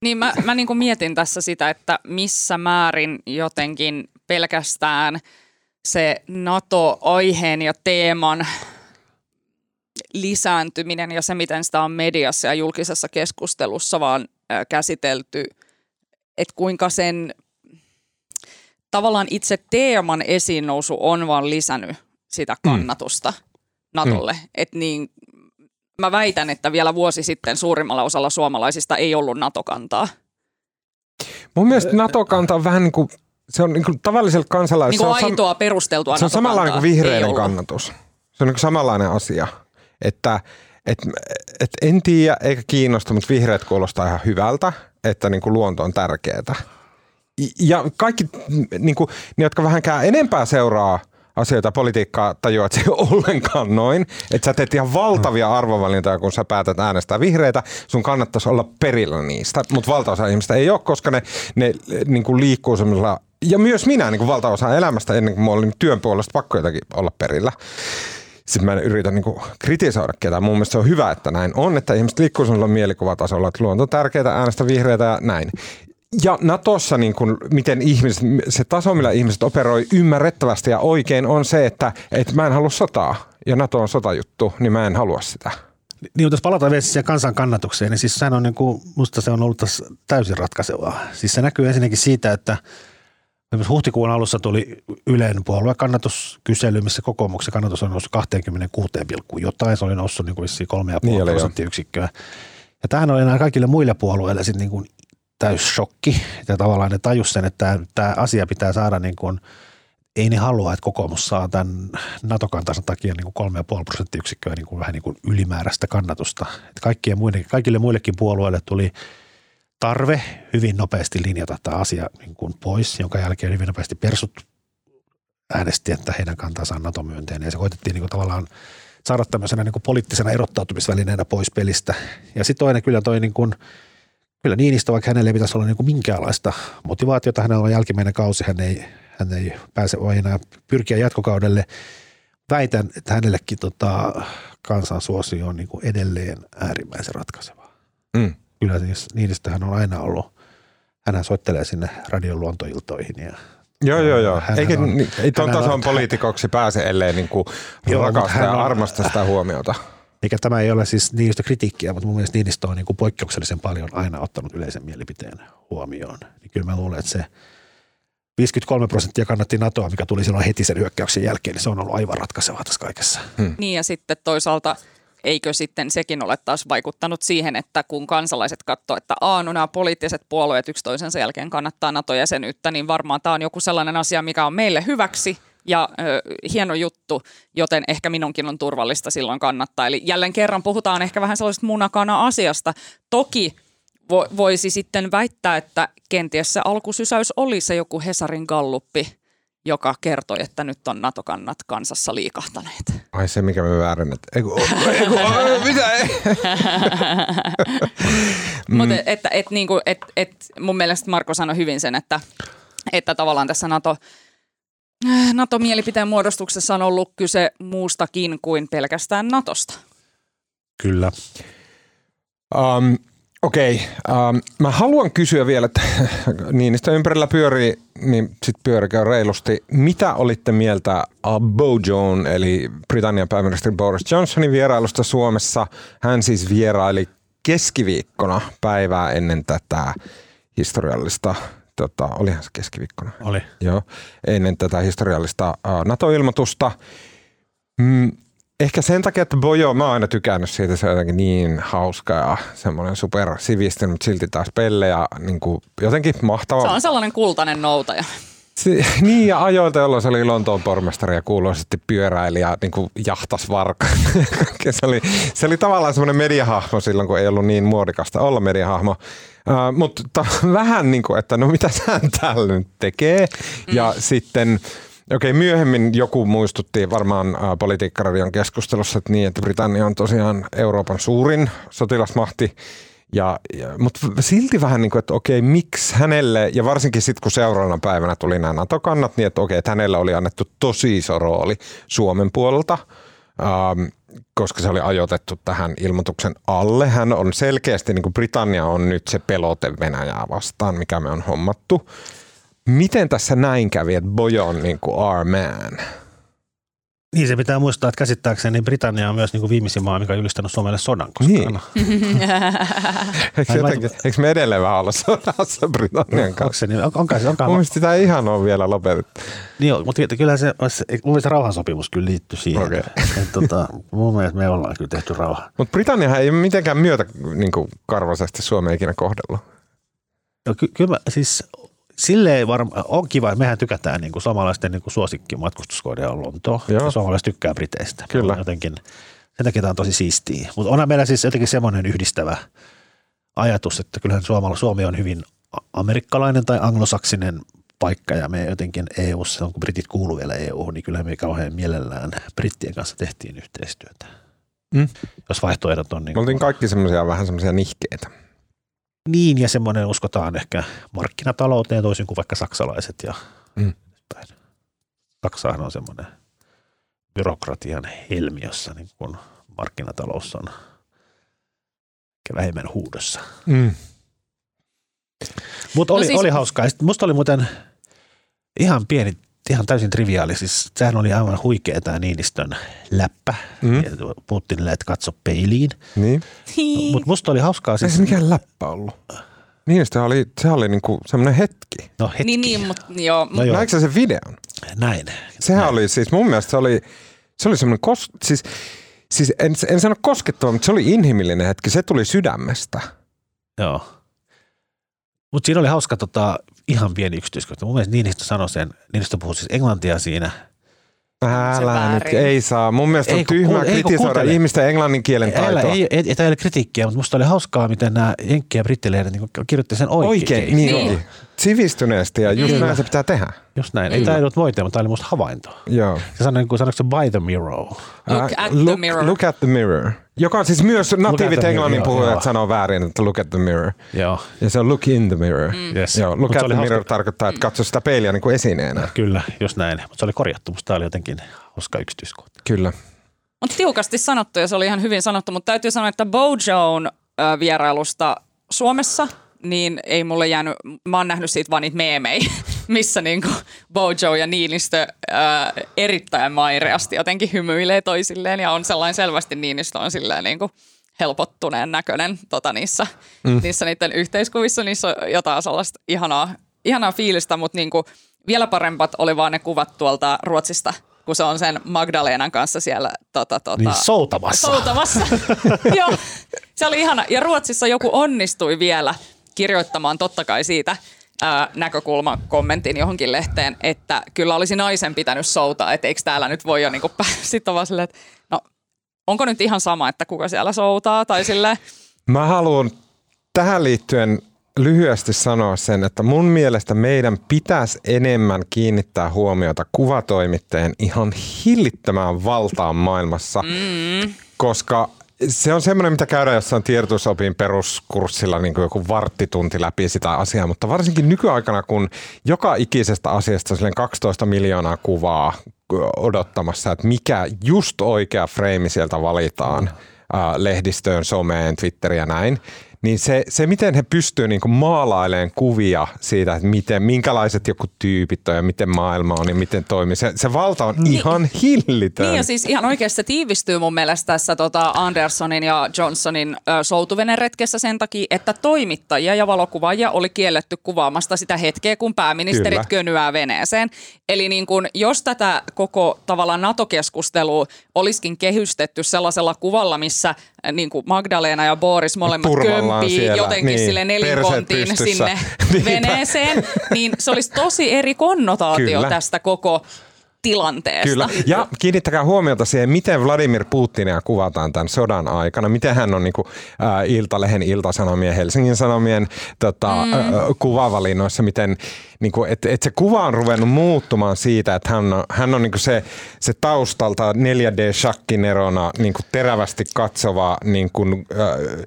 Niin mä, mä niin mietin tässä sitä, että missä määrin jotenkin pelkästään se NATO-aiheen ja teeman lisääntyminen ja se, miten sitä on mediassa ja julkisessa keskustelussa vaan käsitelty, että kuinka sen tavallaan itse teeman esiin nousu on vaan lisännyt sitä mm. kannatusta mm. Natolle. Mm. Että niin, mä väitän, että vielä vuosi sitten suurimmalla osalla suomalaisista ei ollut NATO-kantaa. Mun mielestä NATO-kanta on vähän niin kuin, se on niin kuin tavallisella kansalaisella. Niin kuin aitoa perusteltua Se on samanlainen kuin vihreiden kannatus. Se on niin kuin samanlainen asia. Että et, et en tiedä eikä kiinnosta, mutta vihreät kuulostaa ihan hyvältä, että niin kuin luonto on tärkeää. Ja kaikki, niin kuin, ne, jotka vähänkään enempää seuraa asioita, politiikkaa, tajuaa, että se ei ole ollenkaan noin. Että sä teet ihan valtavia mm. arvovalintoja, kun sä päätät äänestää vihreitä. Sun kannattaisi olla perillä niistä, mutta valtaosa ihmistä ei ole, koska ne, ne niin kuin liikkuu semmoisella ja myös minä niin kuin valtaosa elämästä ennen kuin mä olin työn puolesta pakko jotakin olla perillä. Sitten mä en yritä niin kuin kritisoida ketään. Mun mielestä se on hyvä, että näin on, että ihmiset liikkuu sellaisella mielikuvatasolla, että luonto on tärkeää, äänestä vihreitä ja näin. Ja Natossa niin kun, miten ihmiset, se taso, millä ihmiset operoi ymmärrettävästi ja oikein on se, että, että mä en halua sotaa ja Nato on sotajuttu, niin mä en halua sitä. Niin, jos palataan vielä siihen kansan kannatukseen, niin siis sehän on niin kuin, musta se on ollut tässä täysin ratkaisevaa. Siis se näkyy ensinnäkin siitä, että huhtikuun alussa tuli Ylen puoluekannatuskysely, missä kokoomuksen kannatus on noussut 26, jotain. Se oli noussut niin kuin 3,5 niin prosenttiyksikköä. Ja tähän oli enää kaikille muille puolueille sitten niin kuin täysshokki. Ja tavallaan ne tajus sen, että tämä asia pitää saada niin kuin, ei ne halua, että kokoomus saa tämän NATO-kantansa takia niin kuin 3,5 prosenttiyksikköä niin kuin vähän niin kuin ylimääräistä kannatusta. Että kaikkien muille, kaikille muillekin puolueille tuli tarve hyvin nopeasti linjata tämä asia niin kuin pois, jonka jälkeen hyvin nopeasti persut äänesti, että heidän kantansa on NATO-myönteinen. Ja se koitettiin niin kuin tavallaan saada tämmöisenä niin kuin poliittisena erottautumisvälineenä pois pelistä. Ja sitten toinen kyllä toi niin kuin – kyllä Niinistö, vaikka hänelle ei pitäisi olla niin kuin minkäänlaista motivaatiota, hänellä on jälkimmäinen kausi, hän ei, hän ei pääse enää pyrkiä jatkokaudelle. Väitän, että hänellekin tota, kansan suosio on niin kuin edelleen äärimmäisen ratkaiseva. Mm. Kyllä siis Niinistöhän on aina ollut, hän soittelee sinne radion luontoiltoihin ja Joo, joo, joo. Eikä, on, ei tuon tason poliitikoksi pääse, ellei niin kuin rakasta ja armasta sitä huomiota. Eikä tämä ei ole siis Niinistö kritiikkiä, mutta mun mielestä Niinistö on niin kuin poikkeuksellisen paljon aina ottanut yleisen mielipiteen huomioon. Niin kyllä mä luulen, että se 53 prosenttia kannatti NATOa, mikä tuli silloin heti sen hyökkäyksen jälkeen, niin se on ollut aivan ratkaisevaa tässä kaikessa. Hmm. Niin ja sitten toisaalta eikö sitten sekin ole taas vaikuttanut siihen, että kun kansalaiset katsoo, että Aa, no nämä poliittiset puolueet yksi toisensa jälkeen kannattaa NATO-jäsenyyttä, niin varmaan tämä on joku sellainen asia, mikä on meille hyväksi – ja ö, hieno juttu, joten ehkä minunkin on turvallista silloin kannattaa. Eli jälleen kerran puhutaan ehkä vähän sellaisesta munakana asiasta. Toki vo, voisi sitten väittää, että kenties se alkusysäys oli se joku Hesarin galluppi, joka kertoi, että nyt on NATO-kannat kansassa liikahtaneet. Ai se, mikä me väärin, että eiku, eiku, mitä ei. Mutta että, et, niinku, et, et, mun mielestä Marko sanoi hyvin sen, että, että tavallaan tässä NATO – NATO-mielipiteen muodostuksessa on ollut kyse muustakin kuin pelkästään NATOsta. Kyllä. Um, Okei, um, mä haluan kysyä vielä, että Niinistä ympärillä pyörii, niin sitten pyörikää reilusti. Mitä olitte mieltä Bojoon, eli Britannian pääministeri Boris Johnsonin vierailusta Suomessa? Hän siis vieraili keskiviikkona päivää ennen tätä historiallista tota, olihan se keskiviikkona. Oli. Joo, ennen tätä historiallista NATO-ilmoitusta. Mm, Ehkä sen takia, että Bojo, mä oon aina tykännyt siitä, se on jotenkin niin hauska ja semmoinen super sivistynyt, mutta silti taas pelle ja niin kuin jotenkin mahtava. Se on sellainen kultainen noutaja. Se, niin ja ajoilta, jolloin se oli Lontoon pormestari ja kuuloisesti pyöräili ja niin kuin jahtas varka. se, oli, se oli tavallaan semmoinen mediahahmo silloin, kun ei ollut niin muodikasta olla mediahahmo. Uh, mutta ta, vähän niin kuin, että no mitä hän täällä nyt tekee. Mm. Ja sitten Okei, myöhemmin joku muistutti varmaan politiikkaradion keskustelussa, että niin, että Britannia on tosiaan Euroopan suurin sotilasmahti. Ja, ja, mutta silti vähän niin kuin, että okei, miksi hänelle, ja varsinkin sitten kun seuraavana päivänä tuli nämä NATO-kannat, niin että okei, että hänelle oli annettu tosi iso rooli Suomen puolelta, ähm, koska se oli ajoitettu tähän ilmoituksen alle. Hän on selkeästi, niin kuin Britannia on nyt se pelote Venäjää vastaan, mikä me on hommattu. Miten tässä näin kävi, että Bojo on niin kuin our man? Niin se pitää muistaa, että käsittääkseni Britannia on myös niin kuin viimeisin maa, mikä on julistanut Suomelle sodan. Koska Niin. Eikö, jotenkin, eikö me edelleen vähän olla sodassa Britannian Onko kanssa? se niin? On, onkaan, se- onkaan, Mun mielestä sitä ei ihan ole vielä lopetettu. niin, joo, mutta kyllä se, mun mielestä rauhansopimus kyllä liittyy siihen. Okei. Et, tota, mun mielestä me ollaan kyllä tehty rauha. Mutta Britanniahan ei ole mitenkään myötä niin kuin karvaisesti Suomea ikinä kohdellut. No, ky- kyllä mä, siis silleen varma, on kiva, että mehän tykätään niin kuin suomalaisten niin kuin suosikki matkustuskohde on Lontoa. Joo. Suomalaiset tykkää Briteistä. Kyllä. Jotenkin, sen takia tämä on tosi siistiä. Mutta onhan meillä siis jotenkin semmoinen yhdistävä ajatus, että kyllähän Suomella, Suomi on hyvin amerikkalainen tai anglosaksinen paikka ja me jotenkin EU-ssa, kun britit kuuluu vielä eu niin kyllähän me kauhean mielellään brittien kanssa tehtiin yhteistyötä. Mm. Jos vaihtoehdot on niin Me oltiin kaikki semmoisia vähän semmoisia nihkeitä. Niin, ja semmoinen uskotaan ehkä markkinatalouteen toisin kuin vaikka saksalaiset ja Mm. päin. Saksahan on semmoinen byrokratian helmi, jossa niin kun markkinatalous on ehkä vähemmän huudossa. Mm. Mutta No oli, siis- oli hauskaa. Musta oli muuten ihan pieni, ihan täysin triviaali. Siis sehän oli aivan huikea tämä Niinistön läppä. Mm. Putinille, että katso peiliin. Niin. Mutta musta oli hauskaa Ei siis, se mikään läppä ollut. Niin, se oli, se oli niinku semmoinen hetki. no hetki, Niin, niin, mutta joo. No joo. Näetkö sen videon? näin. Sehän oli siis, mun mielestä se oli, se oli semmoinen, kos, siis, siis en, en sano koskettava, mutta se oli inhimillinen hetki. Se tuli sydämestä. Joo. Mutta siinä oli hauska tota, ihan pieni yksityiskohta. Mun mielestä Niinistö sanoi sen, Niinistö puhui siis englantia siinä. Älä nyt, ei saa. Mun mielestä Ei, on kun tyhmää kuul- ei, kun kritisoida kuuntele. ihmisten englannin kielen Älä, taitoa. ei, ei, ei, tämä ei ole kritiikkiä, mutta musta oli hauskaa, miten nämä Jenkki- ja brittilehdet niin kirjoitti sen oikein. Oikein, niin, Niin. Sivistyneesti ja just näin se pitää tehdä. Just näin. Ei Mm. tämä ollut moite, mutta tämä oli musta havainto. Joo. Se sanoi, kun sanoiko se by the mirror. Look Ää, at the look, mirror. Look at the mirror. Joka on siis myös natiivit englannin puhujat sanoo väärin, että look at the mirror. Joo, Ja se on look in the mirror. Mm. yes. Joo, look Mut at the mirror hauska, tarkoittaa, että katso sitä peiliä niin kuin esineenä. Kyllä, just näin. Mutta se oli korjattu. Musta tämä oli jotenkin hauska yksityiskohta. Kyllä. Mutta tiukasti sanottu ja se oli ihan hyvin sanottu, mutta täytyy sanoa, että Bojo'n ö, vierailusta Suomessa, niin ei mulle jäänyt, mä oon nähnyt siitä vaan niitä meemejä, missä niinku Bojo ja Niinistö ö, erittäin maireasti jotenkin hymyilee toisilleen ja on sellainen selvästi Niinistö on silleen niinku helpottuneen näköinen tota, niissä, mm. niissä niiden yhteiskuvissa, niissä on jotain sellaista ihanaa, ihanaa fiilistä, mutta niinku vielä parempat oli vaan ne kuvat tuolta Ruotsista, kun se on sen Magdalenan kanssa siellä tota, tota, Niin soutamassa. soutamassa. Joo, se oli ihana. Ja Ruotsissa joku onnistui vielä kirjoittamaan totta kai siitä ää, näkökulma kommentin johonkin lehteen, että kyllä olisi naisen pitänyt soutaa, että eikö täällä nyt voi jo niinku Sitten on vaan silleen, että no onko nyt ihan sama, että kuka siellä soutaa tai silleen. Mä haluan tähän liittyen lyhyesti sanoa sen, että mun mielestä meidän pitäisi enemmän kiinnittää huomiota kuvatoimittajien ihan hillittömään valtaan maailmassa, mm. koska se on semmoinen, mitä käydään jossain tiedotusopin peruskurssilla niin kuin joku varttitunti läpi sitä asiaa, mutta varsinkin nykyaikana, kun joka ikisestä asiasta on silleen 12 miljoonaa kuvaa odottamassa, että mikä just oikea freimi sieltä valitaan lehdistöön, someen, Twitteriin ja näin, niin se, se miten he pystyvät niin maalailemaan kuvia siitä, että miten, minkälaiset joku tyypit on ja miten maailma on ja miten toimii, se, se valta on niin, ihan hillitön. Niin ja siis ihan oikeasti se tiivistyy mun mielestä tässä tota Andersonin ja Johnsonin ö, soutuveneretkessä sen takia, että toimittajia ja valokuvaajia oli kielletty kuvaamasta sitä hetkeä, kun pääministerit Kyllä. könyää veneeseen. Eli niin kun, jos tätä koko tavallaan NATO-keskustelua olisikin kehystetty sellaisella kuvalla, missä niin kuin Magdalena ja Boris molemmat siellä. jotenkin niin, sille nelinkontiin sinne veneeseen, niin se olisi tosi eri konnotaatio Kyllä. tästä koko tilanteesta. Kyllä. Ja kiinnittäkää huomiota siihen, miten Vladimir Putinia kuvataan tämän sodan aikana. Miten hän on niin kuin, äh, Iltalehen, Iltasanomien, Helsingin Sanomien tota, mm. äh, kuvavalinnoissa, miten niin kuin, että, että se kuva on ruvennut muuttumaan siitä, että hän on, hän on niin kuin se, se taustalta 4D-shakkinerona niin kuin terävästi katsova, niin kuin, äh,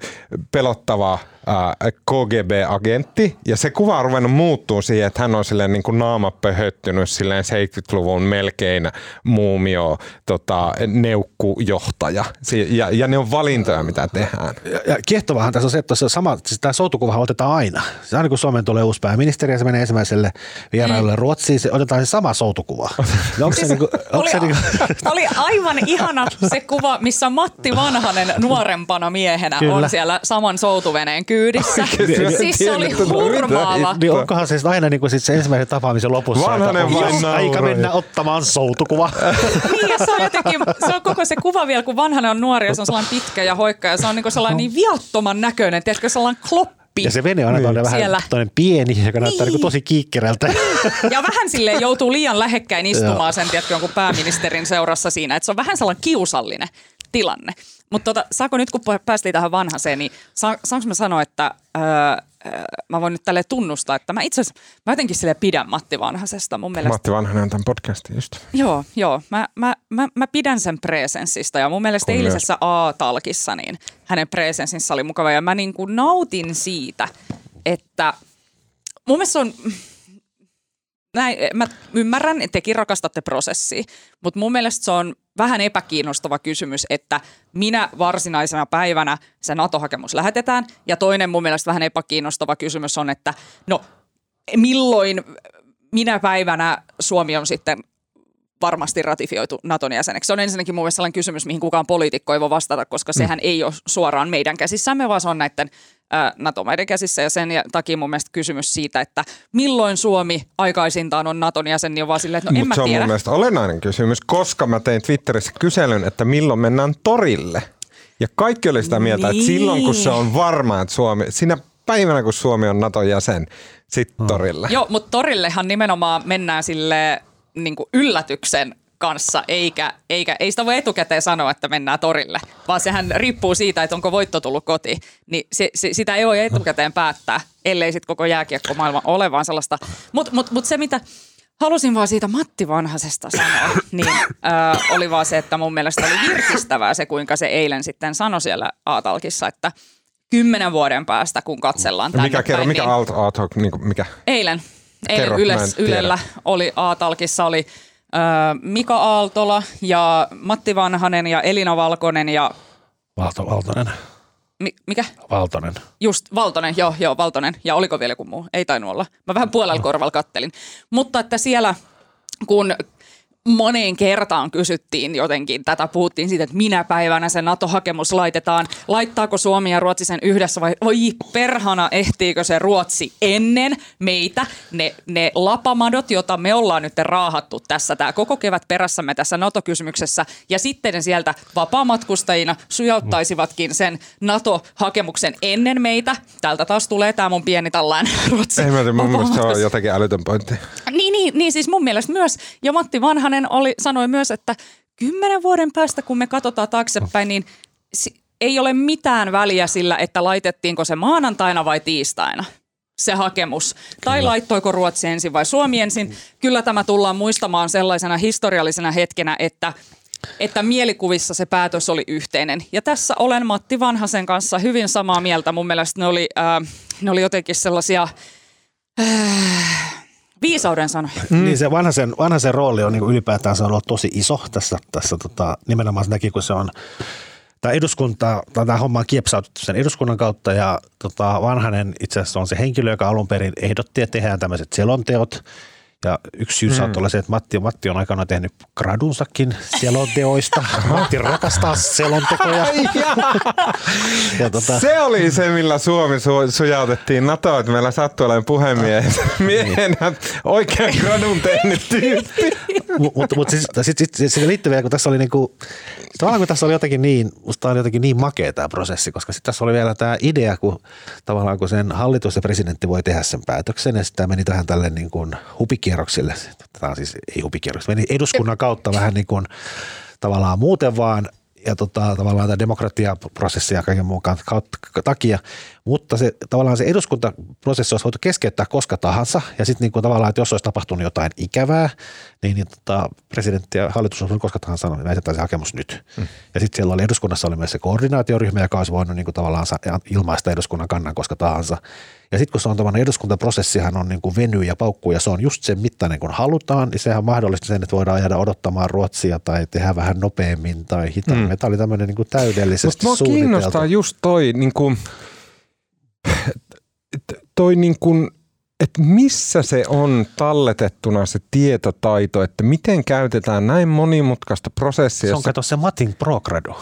pelottava – äh, KGB-agentti, ja se kuva on ruvennut muuttuu siihen, että hän on silleen niin kuin naama pöhöttynyt silleen 70-luvun melkein muumio tota, neukkujohtaja. Ja, ja ne on valintoja, mitä tehdään. Ja, ja kiehtovahan tässä on se, että sama, siis tämä soutukuva otetaan aina. Se aina kun Suomeen tulee uusi pääministeri ja se menee ensimmäiselle vierailulle mm. Ruotsiin, se otetaan se sama soutukuva. onko siis se niinku, oli, se niinku... oli aivan ihana se kuva, missä Matti Vanhanen nuorempana miehenä Kyllä. on siellä saman soutuveneen kyydessä kyydissä. siis se oli hurmaava. Niin onkohan se aina niin kuin sit se ensimmäisen tapaamisen lopussa, Vanhanen vain aika mennä ottamaan soutukuva. niin ja se on jotenkin, se on koko se kuva vielä, kun Vanhanen on nuori ja se on sellainen pitkä ja hoikka ja se on niin kuin sellainen niin viattoman näköinen, tiedätkö, sellainen kloppi ja se vene on aina niin. vähän toinen pieni, joka näyttää niin. niin tosi kiikkerältä. Ja vähän sille joutuu liian lähekkäin istumaan sen, tiedätkö, jonkun pääministerin seurassa siinä, että se on vähän sellainen kiusallinen tilanne. Mutta tota, saako nyt, kun päästiin tähän vanhaseen, niin saa, saanko mä sanoa, että öö, mä voin nyt tälle tunnustaa, että mä itse asiassa, mä jotenkin sille pidän Matti Vanhasesta mun mielestä. Matti Vanhanen on tämän podcastin just. Joo, joo. Mä, mä, mä, mä pidän sen presenssistä ja mun mielestä Kun eilisessä A-talkissa niin hänen presenssissa oli mukava ja mä niin kuin nautin siitä, että mun mielestä se on, näin, mä ymmärrän, että tekin rakastatte prosessia, mutta mun mielestä se on vähän epäkiinnostava kysymys, että minä varsinaisena päivänä se NATO-hakemus lähetetään. Ja toinen mun mielestä vähän epäkiinnostava kysymys on, että no milloin, minä päivänä Suomi on sitten varmasti ratifioitu Naton jäseneksi. Se on ensinnäkin mun mielestä sellainen kysymys, mihin kukaan poliitikko ei voi vastata, koska mm. sehän ei ole suoraan meidän käsissämme, vaan se on näiden NATO-maiden käsissä ja sen takia mun mielestä kysymys siitä, että milloin Suomi aikaisintaan on Naton jäsen, niin on vaan silleen, että no en Mut mä se on tiedä. mun mielestä olennainen kysymys, koska mä tein Twitterissä kyselyn, että milloin mennään torille. Ja kaikki oli sitä mieltä, niin. että silloin kun se on varma, että Suomi, siinä päivänä kun Suomi on Naton jäsen, sitten hmm. torille. Joo, mutta torillehan nimenomaan mennään sille niin yllätyksen kanssa, eikä, eikä, ei sitä voi etukäteen sanoa, että mennään torille, vaan sehän riippuu siitä, että onko voitto tullut kotiin. Niin se, se, sitä ei voi etukäteen päättää, ellei sitten koko jääkiekkomaailma ole vaan sellaista. Mutta mut, mut se, mitä halusin vaan siitä Matti Vanhasesta sanoa, niin äh, oli vaan se, että mun mielestä oli virkistävää se, kuinka se eilen sitten sanoi siellä Aatalkissa, että kymmenen vuoden päästä, kun katsellaan tänne Mikä kerro, mikä niin, niin mikä? Eilen. Eilen Kerro, Yles, Ylellä oli Aatalkissa oli Mika Aaltola ja Matti Vanhanen ja Elina Valkonen ja... Valto, Valtonen. Mi- mikä? Valtonen. Just, Valtonen, joo, joo, Valtonen. Ja oliko vielä joku muu? Ei tainnut olla. Mä vähän puolella korvalla kattelin. Mutta että siellä, kun moneen kertaan kysyttiin jotenkin tätä, puhuttiin siitä, että minä päivänä se NATO-hakemus laitetaan, laittaako Suomi ja Ruotsi sen yhdessä vai oi perhana, ehtiikö se Ruotsi ennen meitä, ne, ne lapamadot, joita me ollaan nyt raahattu tässä, tämä koko kevät perässämme tässä NATO-kysymyksessä ja sitten ne sieltä vapaamatkustajina sujauttaisivatkin sen NATO-hakemuksen ennen meitä. Täältä taas tulee tämä mun pieni tällainen Ruotsi. Ei mä mun mielestä se on jotenkin älytön pointti. Niin, niin, niin, siis mun mielestä myös, ja Matti Vanhanen Räsänen oli, sanoi myös, että kymmenen vuoden päästä, kun me katsotaan taaksepäin, niin ei ole mitään väliä sillä, että laitettiinko se maanantaina vai tiistaina se hakemus. Kyllä. Tai laittoiko Ruotsi ensin vai Suomi ensin. Kyllä tämä tullaan muistamaan sellaisena historiallisena hetkenä, että että mielikuvissa se päätös oli yhteinen. Ja tässä olen Matti Vanhasen kanssa hyvin samaa mieltä. Mun mielestä ne oli, äh, ne oli jotenkin sellaisia... Äh, Viisauden sanoja. Mm. Niin se vanhaisen, vanhaisen rooli on niin ylipäätään se on ollut tosi iso tässä, tässä tota, nimenomaan sen takia, kun se on tämä eduskunta, tämä homma on kiepsautettu sen eduskunnan kautta ja tota, Vanhanen itse asiassa on se henkilö, joka alun perin ehdotti, että tehdään tämmöiset selonteot. Ja yksi syy mm. saattaa olla se, että Matti, Matti on aikana tehnyt gradunsakin selonteoista. Matti rakastaa selontekoja. ja tota... Se oli se, millä Suomi su- sujautettiin NATOa, että meillä sattui olemaan puhemies miehenä oikein gradun tehnyt tyyppi. Mutta mut siis, sit, sit, sit, sit liittyy vielä, kun tässä oli niinku, tavallaan kun tässä oli jotenkin niin, musta oli jotenkin niin makea tämä prosessi, koska sitten tässä oli vielä tämä idea, kun tavallaan kun sen hallitus ja presidentti voi tehdä sen päätöksen ja sitten meni tähän tälle niin kuin hupikierroksille, tämä on siis ei hupikierroksille, meni eduskunnan kautta vähän niin kuin tavallaan muuten vaan ja tota, tavallaan tämä demokratiaprosessi ja kaiken muun takia, mutta se, tavallaan se eduskuntaprosessi olisi voitu keskeyttää koska tahansa ja sitten niin tavallaan, että jos olisi tapahtunut jotain ikävää, niin, niin tota, presidentti ja hallitus olisi koska tahansa sanonut, että näytetään se hakemus nyt. Hmm. Ja sitten siellä oli eduskunnassa oli myös se koordinaatioryhmä, joka olisi voinut niin kuin tavallaan ilmaista eduskunnan kannan koska tahansa. Ja sitten kun se on tämmöinen eduskuntaprosessihan on niin kuin venyy ja paukkuu ja se on just sen mittainen kun halutaan, niin sehän mahdollistaa sen, että voidaan jäädä odottamaan Ruotsia tai tehdä vähän nopeammin tai hitaammin. Mm. Tämä oli tämmöinen niin kuin täydellisesti Musta kiinnostaa just toi, niin kuin, toi niin kuin, että missä se on talletettuna se tietotaito, että miten käytetään näin monimutkaista prosessia. Se on kato se Matin Progrado.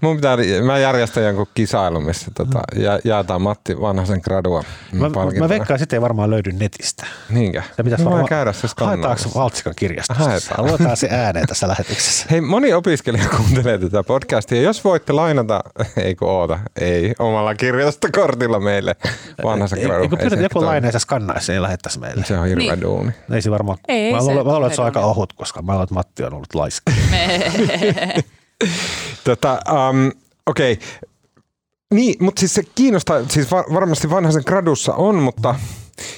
Mun pitää, mä järjestän jonkun kisailun, missä tota, ja, jaetaan Matti Vanhasen gradua Mä, mä veikkaan, että ei varmaan löydy netistä. Niinkö? Se pitäisi varmaan käydä se Haetaanko Valtsikan kirjastosta? Haetaan. Luetaan se ääneen tässä lähetyksessä. Hei, moni opiskelija kuuntelee tätä podcastia. Jos voitte lainata, ei kun oota, ei, omalla kirjastokortilla meille Vanhasen gradu. Eikö pyydät joku laineensa skannaisi, niin lähettäisi meille. Se on hirveä niin. duuni. Ei se varmaan. Ei, mä luulen, että se on aika ohut, koska mä luulen, että Matti on ollut laiska. tota, um, Okei. Okay. Niin, mutta siis se kiinnostaa, siis var, varmasti vanhaisen gradussa on, mutta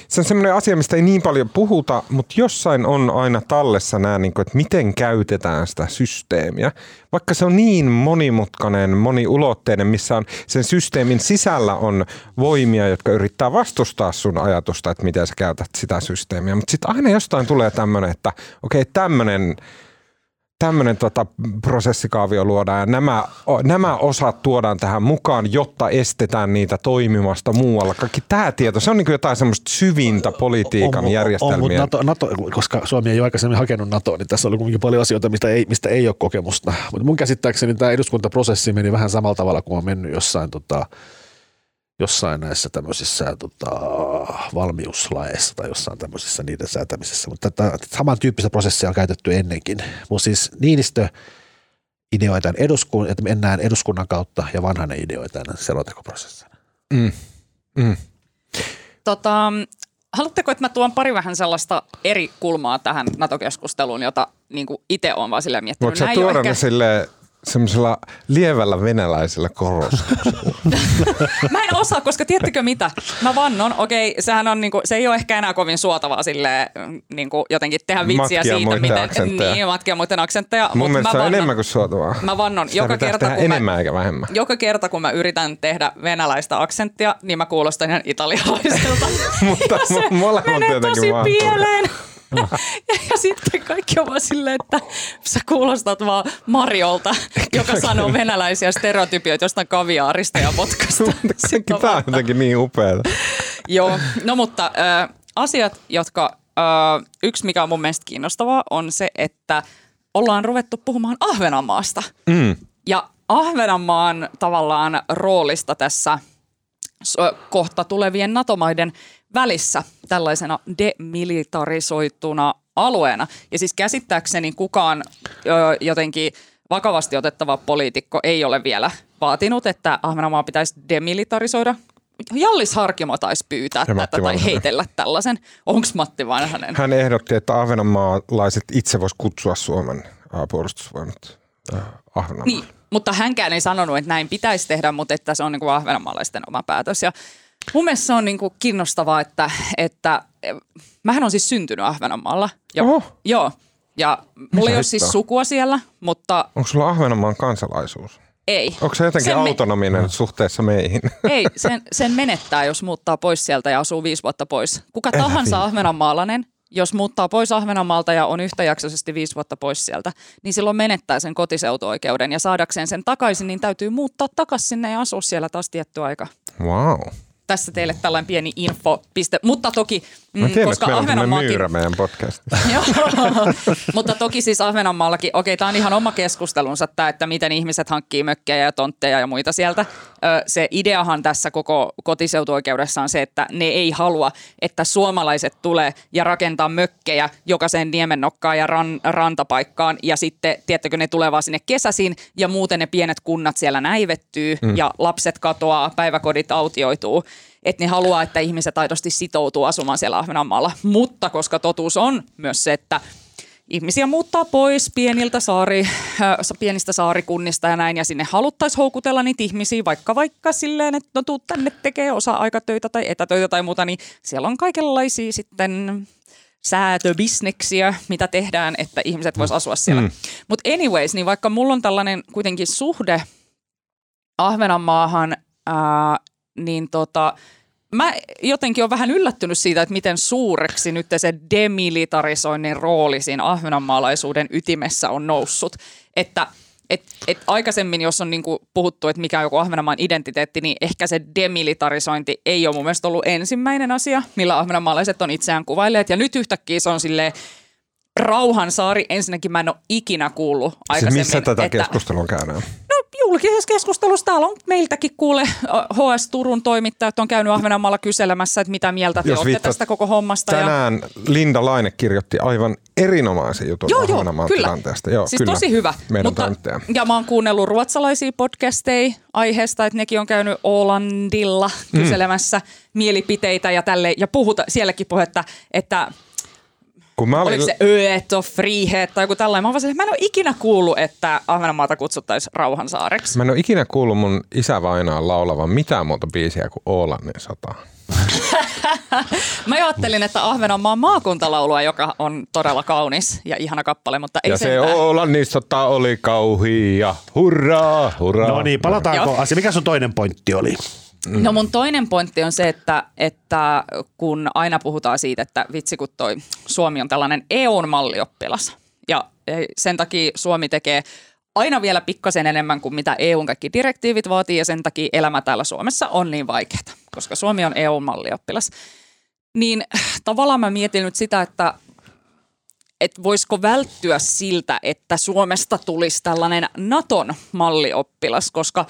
se on semmoinen asia, mistä ei niin paljon puhuta, mutta jossain on aina tallessa nämä, niin kuin, että miten käytetään sitä systeemiä. Vaikka se on niin monimutkainen, moniulotteinen, missä on sen systeemin sisällä on voimia, jotka yrittää vastustaa sun ajatusta, että miten sä käytät sitä systeemiä. Mutta sitten aina jostain tulee tämmöinen, että okei, okay, tämmöinen tämmöinen tota prosessikaavio luodaan ja nämä, nämä osat tuodaan tähän mukaan, jotta estetään niitä toimimasta muualla. Kaikki tämä tieto, se on niin kuin jotain semmoista syvintä politiikan on, järjestelmiä. On, NATO, NATO, koska Suomi ei ole aikaisemmin hakenut NATOa, niin tässä oli kuitenkin paljon asioita, mistä ei, mistä ei ole kokemusta. Mutta mun käsittääkseni tämä eduskuntaprosessi meni vähän samalla tavalla kuin on mennyt jossain tota, jossain näissä tämmöisissä tota, valmiuslaeissa tai jossain tämmöisissä niiden säätämisessä. Mutta tätä samantyyppistä prosessia on käytetty ennenkin. Mutta siis Niinistö ideoi tämän eduskunnan, että mennään eduskunnan kautta ja vanhainen ideoi tämän selontekoprosessina. Mm. Mm. Tota, haluatteko, että mä tuon pari vähän sellaista eri kulmaa tähän NATO-keskusteluun, jota niin itse olen vaan silleen miettinyt. Voitko sä tuoda ehkä... sille semmoisella lievällä venäläisellä korostuksella. mä en osaa, koska tiedättekö mitä? Mä vannon, okei, okay, sehän on niinku, se ei ole ehkä enää kovin suotavaa sille niinku, jotenkin tehdä vitsiä matkia siitä, miten, aksentteja. niin, matkia muiden aksentteja. Mun mielestä se on vannon, enemmän kuin suotavaa. Mä vannon, Sitä joka kerta, kun enemmän mä, eikä vähemmän. joka kerta, kun mä yritän tehdä venäläistä aksenttia, niin mä kuulostan ihan italialaiselta. Mutta molemmat menee tosi pieleen. Ja, ja sitten kaikki on vaan silleen, että sä kuulostat vaan Mariolta, joka sanoo venäläisiä stereotypioita jostain kaviaarista ja vodkasta. Tämä on jotenkin niin upeaa. Joo, no mutta äh, asiat, jotka, äh, yksi mikä on mun mielestä kiinnostavaa on se, että ollaan ruvettu puhumaan Ahvenanmaasta. Mm. Ja Ahvenanmaan tavallaan roolista tässä kohta tulevien NATO-maiden välissä tällaisena demilitarisoituna alueena. Ja siis käsittääkseni kukaan jotenkin vakavasti otettava poliitikko ei ole vielä vaatinut, että Ahvenanmaa pitäisi demilitarisoida. Jallis Harkimo taisi pyytää ja tätä tai heitellä tällaisen. Onko Matti Vanhanen? Hän ehdotti, että ahvenanmaalaiset itse vois kutsua Suomen puolustusvoimat Ahvenanmaa. Niin, mutta hänkään ei sanonut, että näin pitäisi tehdä, mutta että se on niin kuin ahvenanmaalaisten oma päätös. Ja Mun mielestä se on niin kuin kiinnostavaa, että, että mähän on siis syntynyt Ahvenanmaalla. Ja, Oho. Joo. Ja mulla ei ole siis sukua siellä, mutta... Onko sulla Ahvenanmaan kansalaisuus? Ei. Onko se jotenkin sen autonominen me... suhteessa meihin? Ei, sen, sen menettää, jos muuttaa pois sieltä ja asuu viisi vuotta pois. Kuka Älä tahansa ahvenanmaalainen, jos muuttaa pois Ahvenanmaalta ja on yhtäjaksoisesti viisi vuotta pois sieltä, niin silloin menettää sen kotiseutuoikeuden ja saadakseen sen takaisin, niin täytyy muuttaa takaisin sinne ja asua siellä taas tietty aika. Wow. Tässä teille tällainen pieni infopiste, mutta toki, mm, tiedän, koska Ahvenanmaakin... myyrä meidän podcastissa. Mutta toki siis Ahvenanmaallakin, okei, tämä on ihan oma keskustelunsa tämä, että miten ihmiset hankkii mökkejä ja tontteja ja muita sieltä. Se ideahan tässä koko kotiseutuoikeudessa on se, että ne ei halua, että suomalaiset tulee ja rakentaa mökkejä jokaiseen niemennokkaan ja ran, rantapaikkaan ja sitten, tiedättekö, ne tulee vaan sinne kesäsin ja muuten ne pienet kunnat siellä näivettyy mm. ja lapset katoaa, päiväkodit autioituu että ne haluaa, että ihmiset aidosti sitoutuu asumaan siellä Ahvenanmaalla. Mutta koska totuus on myös se, että ihmisiä muuttaa pois pieniltä saari, äh, pienistä saarikunnista ja näin, ja sinne haluttaisiin houkutella niitä ihmisiä, vaikka vaikka silleen, että no tuu tänne tekee osa-aikatöitä tai etätöitä tai muuta, niin siellä on kaikenlaisia sitten säätöbisneksiä, mitä tehdään, että ihmiset vois asua siellä. Mm. Mutta anyways, niin vaikka mulla on tällainen kuitenkin suhde Ahvenanmaahan, ää, niin tota, mä jotenkin on vähän yllättynyt siitä, että miten suureksi nyt se demilitarisoinnin rooli siinä ahvenanmaalaisuuden ytimessä on noussut. Että et, et aikaisemmin, jos on niinku puhuttu, että mikä on joku Ahvenanmaan identiteetti, niin ehkä se demilitarisointi ei ole mun mielestä ollut ensimmäinen asia, millä ahvenanmaalaiset on itseään kuvailleet. Ja nyt yhtäkkiä se on silleen, Rauhansaari, ensinnäkin mä en ole ikinä kuullut aikaisemmin. Siis missä tätä että, keskustelua käydään? Julkisessa keskustelussa täällä on meiltäkin kuule HS Turun toimittajat on käynyt Ahvenanmaalla kyselemässä, että mitä mieltä te Jos olette tästä koko hommasta. ja... Tänään Linda Laine kirjoitti aivan erinomaisen jutun Joo, joo, Ahvenanmaan kyllä. tilanteesta. Joo, siis kyllä. tosi hyvä. Meidän Mutta, toimittaja. ja mä oon kuunnellut ruotsalaisia podcasteja aiheesta, että nekin on käynyt Olandilla Mm. kyselemässä mielipiteitä ja tälle ja puhuta sielläkin puhetta, että Kun mä olin, oliko se of frihet tai joku tällainen. Mä, oon vaan silleen, mä en ole ikinä kuullut, että Ahvenanmaata kutsuttaisiin rauhansaareksi. Mä en ole ikinä kuullut mun isävainaan laulavan mitään muuta biisiä kuin Oolannin sata. Mä ajattelin, että Ahvenanmaan maakuntalaulua, joka on todella kaunis ja ihana kappale, mutta ei ja se. Oolannin sota oli kauhia. Hurraa, hurraa. No niin, palataanko asia. Mikä sun toinen pointti oli? No mun toinen pointti on se, että, että kun aina puhutaan siitä, että vitsi kun toi Suomi on tällainen EUn mallioppilas ja eh, sen takia Suomi tekee aina vielä pikkasen enemmän kuin mitä EUn kaikki direktiivit vaatii ja sen takia elämä täällä Suomessa on niin vaikeaa, koska Suomi on EUn mallioppilas. Niin tavallaan mä mietin nyt sitä, että että voisiko välttyä siltä, että Suomesta tulisi tällainen Naton mallioppilas, koska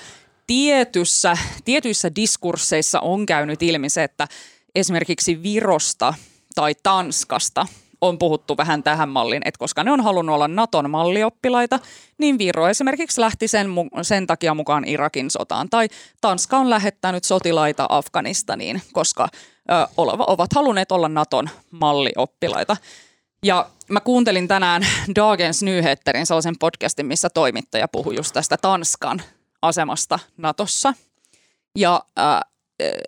tietyssä, tietyissä diskursseissa on käynyt ilmi se, että esimerkiksi Virosta tai Tanskasta on puhuttu vähän tähän malliin, että koska ne on halunnut olla Naton mallioppilaita, niin Viro esimerkiksi lähti sen, sen takia mukaan Irakin sotaan. Tai Tanska on lähettänyt sotilaita Afganistaniin, koska ö, ovat halunneet olla Naton mallioppilaita. Ja mä kuuntelin tänään Dagens Nyheterin sellaisen podcastin, missä toimittaja puhui just tästä Tanskan asemasta Natossa. Ja äh,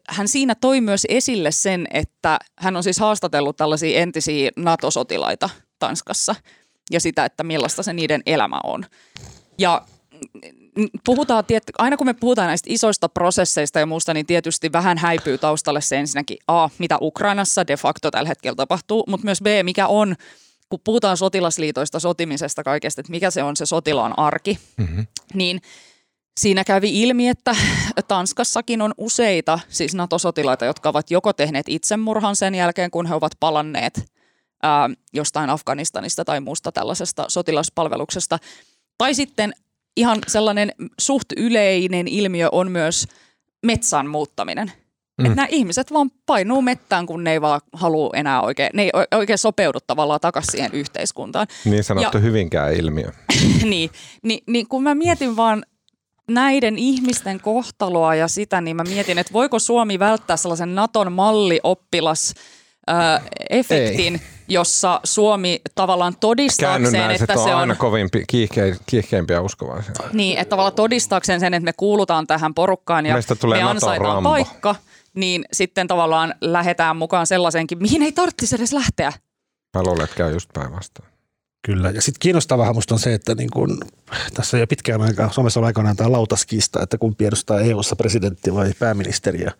hän siinä toi myös esille sen, että hän on siis haastatellut tällaisia entisiä NATO-sotilaita Tanskassa ja sitä, että millaista se niiden elämä on. Ja mm, puhutaan, tiet, aina kun me puhutaan näistä isoista prosesseista ja muusta, niin tietysti vähän häipyy taustalle se ensinnäkin A, mitä Ukrainassa de facto tällä hetkellä tapahtuu, mutta myös B, mikä on, kun puhutaan sotilasliitoista, sotimisesta kaikesta, että mikä se on se sotilaan arki, mm-hmm. niin Siinä kävi ilmi, että Tanskassakin on useita siis NATO-sotilaita, jotka ovat joko tehneet itsemurhan sen jälkeen, kun he ovat palanneet ää, jostain Afganistanista tai muusta tällaisesta sotilaspalveluksesta. Tai sitten ihan sellainen suht yleinen ilmiö on myös metsän muuttaminen. Mm. Että nämä ihmiset vaan painuu mettään, kun ne ei vaan halua enää oikein, ne ei oikein sopeudu tavallaan takaisin siihen yhteiskuntaan. Niin sanottu Ja- hyvinkään ilmiö. niin, niin, niin kun mä mietin vaan näiden ihmisten kohtaloa ja sitä, niin mä mietin, että voiko Suomi välttää sellaisen Naton mallioppilas ää, efektin, jossa Suomi tavallaan todistaakseen, että on se on... aina kovin kiihke, kiihkeimpiä uskovaisia. Niin, että tavallaan todistaakseen sen, että me kuulutaan tähän porukkaan ja Meistä tulee me ansaitaan paikka, niin sitten tavallaan lähdetään mukaan sellaiseenkin, mihin ei tarvitsisi edes lähteä. Mä luulen, että käy just päinvastoin. Kyllä. Ja sitten kiinnostavahan musta on se, että niin kun, tässä jo pitkään aikaa, Suomessa on aikoinaan tämä lautaskista, että kumpi edustaa EU-ssa presidentti vai pääministeri. Ja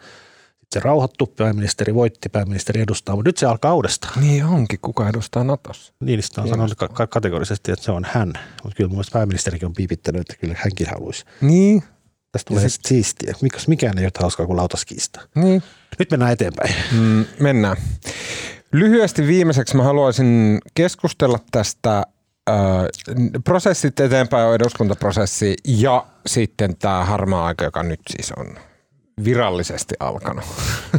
se rauhoittu, pääministeri voitti, pääministeri edustaa, mutta nyt se alkaa uudestaan. Niin onkin, kuka edustaa Natossa. Niinistö on sanonut ka- kategorisesti, että se on hän, mutta kyllä mun mielestä pääministerikin on piipittänyt, että kyllä hänkin haluaisi. Niin, Tästä tulee sit... siistiä. Mikäs mikään ei ole hauskaa kuin lautaskiista. niin. Nyt mennään eteenpäin. Mm, mennään. Lyhyesti viimeiseksi mä haluaisin keskustella tästä äh, prosessit eteenpäin on eduskuntaprosessi ja sitten tämä harmaa aika, joka nyt siis on virallisesti alkanut.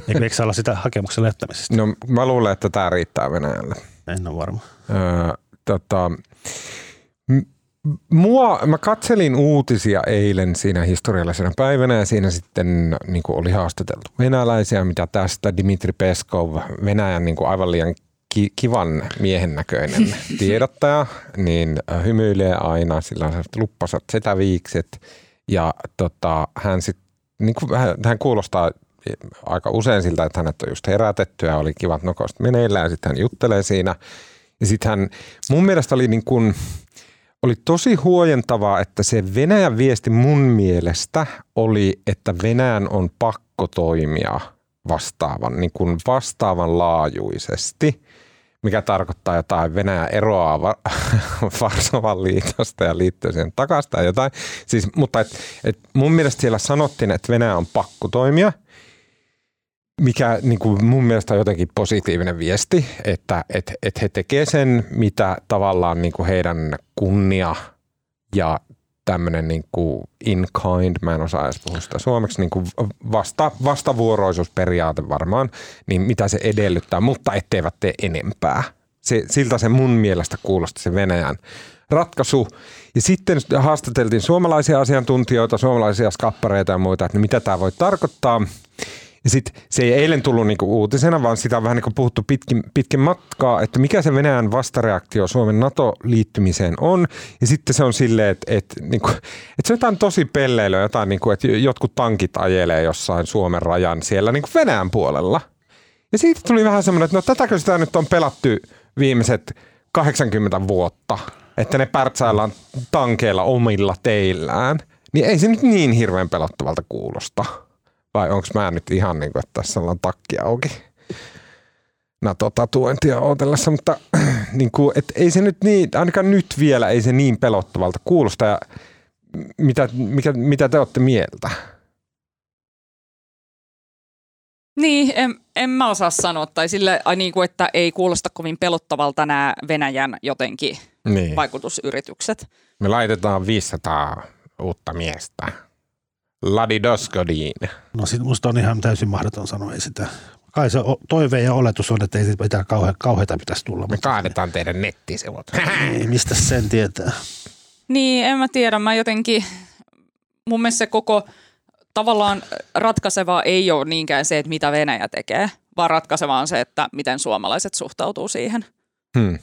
Eikö, eikö olla sitä hakemuksen jättämisestä? No mä luulen, että tämä riittää Venäjälle. En ole varma. Öö, tota, mua, mä katselin uutisia eilen siinä historiallisena päivänä ja siinä sitten niin kuin oli haastateltu venäläisiä, mitä tästä Dimitri Peskov, Venäjän niin kuin aivan liian ki- kivan miehen näköinen tiedottaja, niin äh, hymyilee aina, sillä on luppasat setäviikset ja tota, hän sitten niin kuin, hän kuulostaa aika usein siltä, että hänet on just herätetty ja oli kivat nokosta meneillään ja sitten hän juttelee siinä. Ja sitten hän, mun mielestä oli niin kuin, oli tosi huojentavaa, että se Venäjän viesti mun mielestä oli, että Venäjän on pakko toimia vastaavan, niin kuin vastaavan laajuisesti, mikä tarkoittaa jotain Venäjän eroaa Va- Varsovan liitosta ja liittyy siihen takaisin tai jotain. Siis, mutta et, et mun mielestä siellä sanottiin, että Venäjä on pakko toimia, mikä niin kuin mun mielestä on jotenkin positiivinen viesti, että et, et he tekee sen, mitä tavallaan niin kuin heidän kunnia ja tämmöinen niin kuin in kind, mä en osaa edes puhua sitä suomeksi, niin kuin vasta, vastavuoroisuusperiaate varmaan, niin mitä se edellyttää, mutta etteivät tee enempää. Se, siltä se mun mielestä kuulosti se Venäjän ratkaisu. Ja sitten haastateltiin suomalaisia asiantuntijoita, suomalaisia skappareita ja muita, että no mitä tämä voi tarkoittaa. Ja sit se ei eilen tullut niinku uutisena, vaan sitä on vähän niinku puhuttu pitkin, pitkin matkaa, että mikä se Venäjän vastareaktio Suomen NATO-liittymiseen on. Ja sitten se on silleen, että, että, niinku, että se on jotain tosi pelleilyä, jotain, niinku, että jotkut tankit ajelee jossain Suomen rajan siellä niinku Venäjän puolella. Ja siitä tuli vähän semmoinen, että no tätäkö sitä nyt on pelattu viimeiset 80 vuotta, että ne pärtsäillään tankeilla omilla teillään. Niin ei se nyt niin hirveän pelottavalta kuulosta. Vai onko mä nyt ihan niin kuin, että tässä ollaan takki auki NATO-tatuointia odotellessa, mutta niin kuin, et ei se nyt niin, ainakaan nyt vielä ei se niin pelottavalta kuulosta. Ja mitä, mikä, mitä te olette mieltä? Niin, en, en mä osaa sanoa. Tai sille, ai niin kuin, että ei kuulosta kovin pelottavalta nämä Venäjän jotenkin Niin. vaikutusyritykset. Me laitetaan 500 uutta miestä. Ladidoskodin. No sit musta on ihan täysin mahdoton sanoa, ei sitä. Kai se toive ja oletus on, että ei siitä mitään kauhe, kauheita pitäisi tulla. Me kaadetaan teidän nettisivut. Ei, mistä sen tietää. Niin, en mä tiedä. Mä jotenkin, mun mielestä se koko tavallaan ratkaisevaa ei ole niinkään se, että mitä Venäjä tekee, vaan ratkaisevaa on se, että miten suomalaiset suhtautuu siihen. Hmm.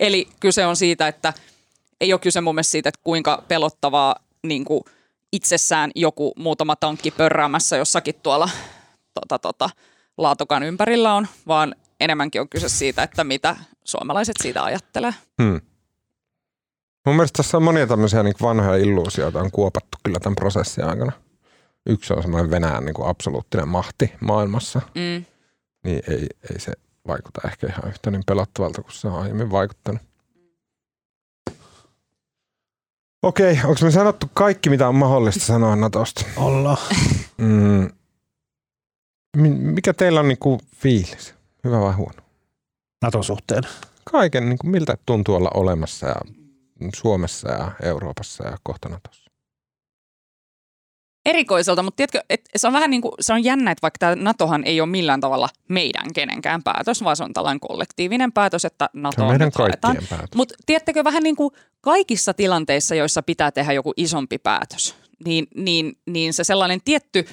Eli kyse on siitä, että ei ole kyse mun mielestä siitä, että kuinka pelottavaa niin kuin itsessään joku muutama tankki pörräämässä jossakin tuolla tota, tota, laatokan ympärillä on, vaan enemmänkin on kyse siitä, että mitä suomalaiset siitä ajattelee. Hmm. Mun mielestä tässä on monia tämmöisiä niin vanhoja illuusioita on kuopattu kyllä tämän prosessin aikana. Yksi on semmoinen Venäjän niin kuin absoluuttinen mahti maailmassa, Mm. niin ei, ei se vaikuta ehkä ihan yhtä niin pelottavalta kuin se on aiemmin vaikuttanut. Okei, onko me sanottu kaikki, mitä on mahdollista sanoa Natosta? Olla. Mm. Mi- Mikä teillä on niinku fiilis? Hyvä vai huono? Naton suhteen. Kaiken, niinku, miltä tuntuu olla olemassa ja Suomessa ja Euroopassa ja kohta Natossa? Erikoiselta, mutta tiedätkö, että se on vähän niin kuin, se on jännä, että vaikka tämä NATOhan ei ole millään tavalla meidän kenenkään päätös, vaan se on tällainen kollektiivinen päätös, että NATO Se on meidän haetaan. päätös. Mutta tiedättekö vähän niin kuin kaikissa tilanteissa, joissa pitää tehdä joku isompi päätös, niin, niin, niin se sellainen tietty,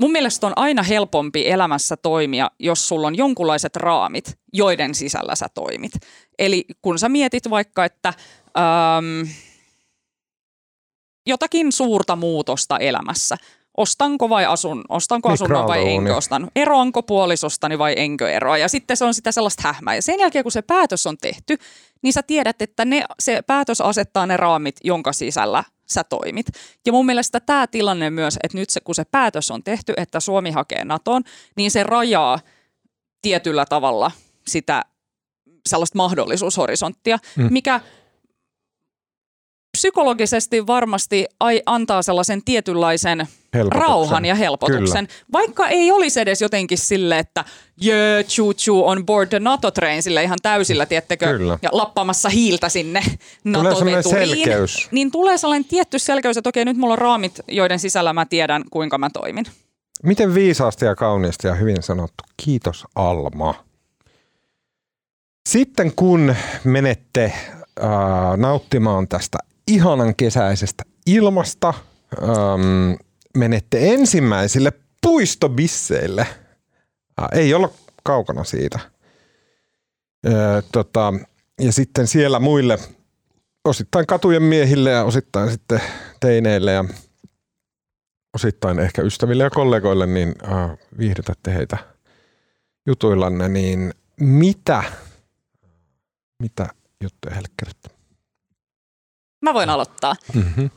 mun mielestä on aina helpompi elämässä toimia, jos sulla on jonkunlaiset raamit, joiden sisällä sä toimit. Eli kun sä mietit vaikka, että äm, jotakin suurta muutosta elämässä, ostanko vai asun, ostanko asunnon vai enkö ostan, eroanko puolisostani vai enkö eroa. Ja sitten se on sitä sellaista hämää. Ja sen jälkeen, kun se päätös on tehty, niin sä tiedät, että ne, se päätös asettaa ne raamit, jonka sisällä sä toimit. Ja mun mielestä tämä tilanne myös, että nyt se, kun se päätös on tehty, että Suomi hakee NATOon, niin se rajaa tietyllä tavalla sitä sellaista mahdollisuushorisonttia, mm. mikä psykologisesti varmasti ai, antaa sellaisen tietynlaisen Helpotuksen. rauhan ja helpotuksen. Kyllä. Vaikka ei olisi edes jotenkin sille, että yeah, choo choo on board the NATO train sille ihan täysillä, tiettekö, Kyllä. ja lappaamassa hiiltä sinne nato sellainen selkeys. Niin tulee sellainen tietty selkeys, että okei, nyt mulla on raamit, joiden sisällä mä tiedän, kuinka mä toimin. Miten viisaasti ja kauniisti ja hyvin sanottu. Kiitos Alma. Sitten kun menette äh, nauttimaan tästä ihanan kesäisestä ilmasta, ähm, menette ensimmäisille puistobisseille. Ei olla kaukana siitä. Äh, tota, ja sitten siellä muille osittain katujen miehille ja osittain sitten teineille ja osittain ehkä ystäville ja kollegoille, niin äh, viihdytätte heitä jutuillanne, niin mitä, mitä juttuja heille kerrotte? Mä voin aloittaa. Mm-hmm.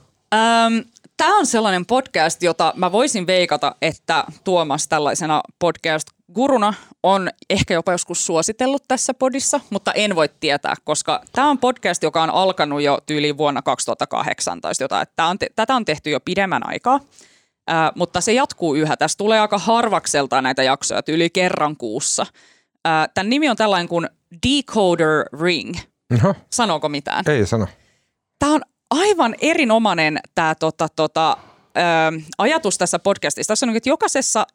Tämä on sellainen podcast, jota mä voisin veikata, että Tuomas tällaisena podcast-guruna on ehkä jopa joskus suositellut tässä podissa, mutta en voi tietää, koska tämä on podcast, joka on alkanut jo tyyliin vuonna 2018, jota, että on te- tätä on tehty jo pidemmän aikaa. Ää, mutta se jatkuu yhä. Tässä tulee aika harvakselta näitä jaksoja, yli kerran kuussa. Ää, tämän nimi on tällainen kuin Decoder Ring. Sanooko mitään? ei sano. Tämä on aivan erinomainen tämä tota, tota, ajatus tässä podcastissa. Tässä on, että jokaisessa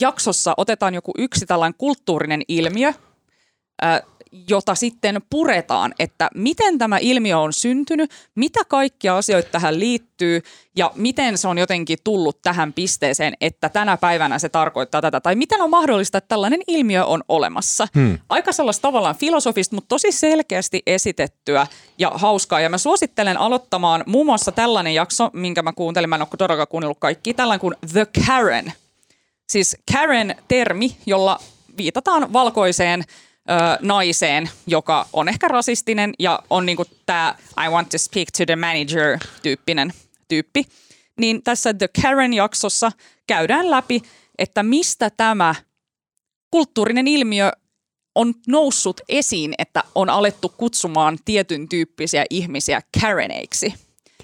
jaksossa otetaan joku yksi tällainen kulttuurinen ilmiö, ö, jota sitten puretaan, että miten tämä ilmiö on syntynyt, mitä kaikkia asioita tähän liittyy ja miten se on jotenkin tullut tähän pisteeseen, että tänä päivänä se tarkoittaa tätä. Tai miten on mahdollista, että tällainen ilmiö on olemassa. Hmm. Aika sellaista tavallaan filosofista, mutta tosi selkeästi esitettyä ja hauskaa. Ja mä suosittelen aloittamaan muun muassa tällainen jakso, minkä mä kuuntelin, mä en ole todellakaan kuunnellut kaikki, tällainen kuin The Karen. Siis Karen-termi, jolla viitataan valkoiseen ö, naiseen, joka on ehkä rasistinen ja on niinku tämä I want to speak to the manager tyyppinen tyyppi. Niin tässä The Karen-jaksossa käydään läpi, että mistä tämä kulttuurinen ilmiö on noussut esiin, että on alettu kutsumaan tietyn tyyppisiä ihmisiä Kareneiksi.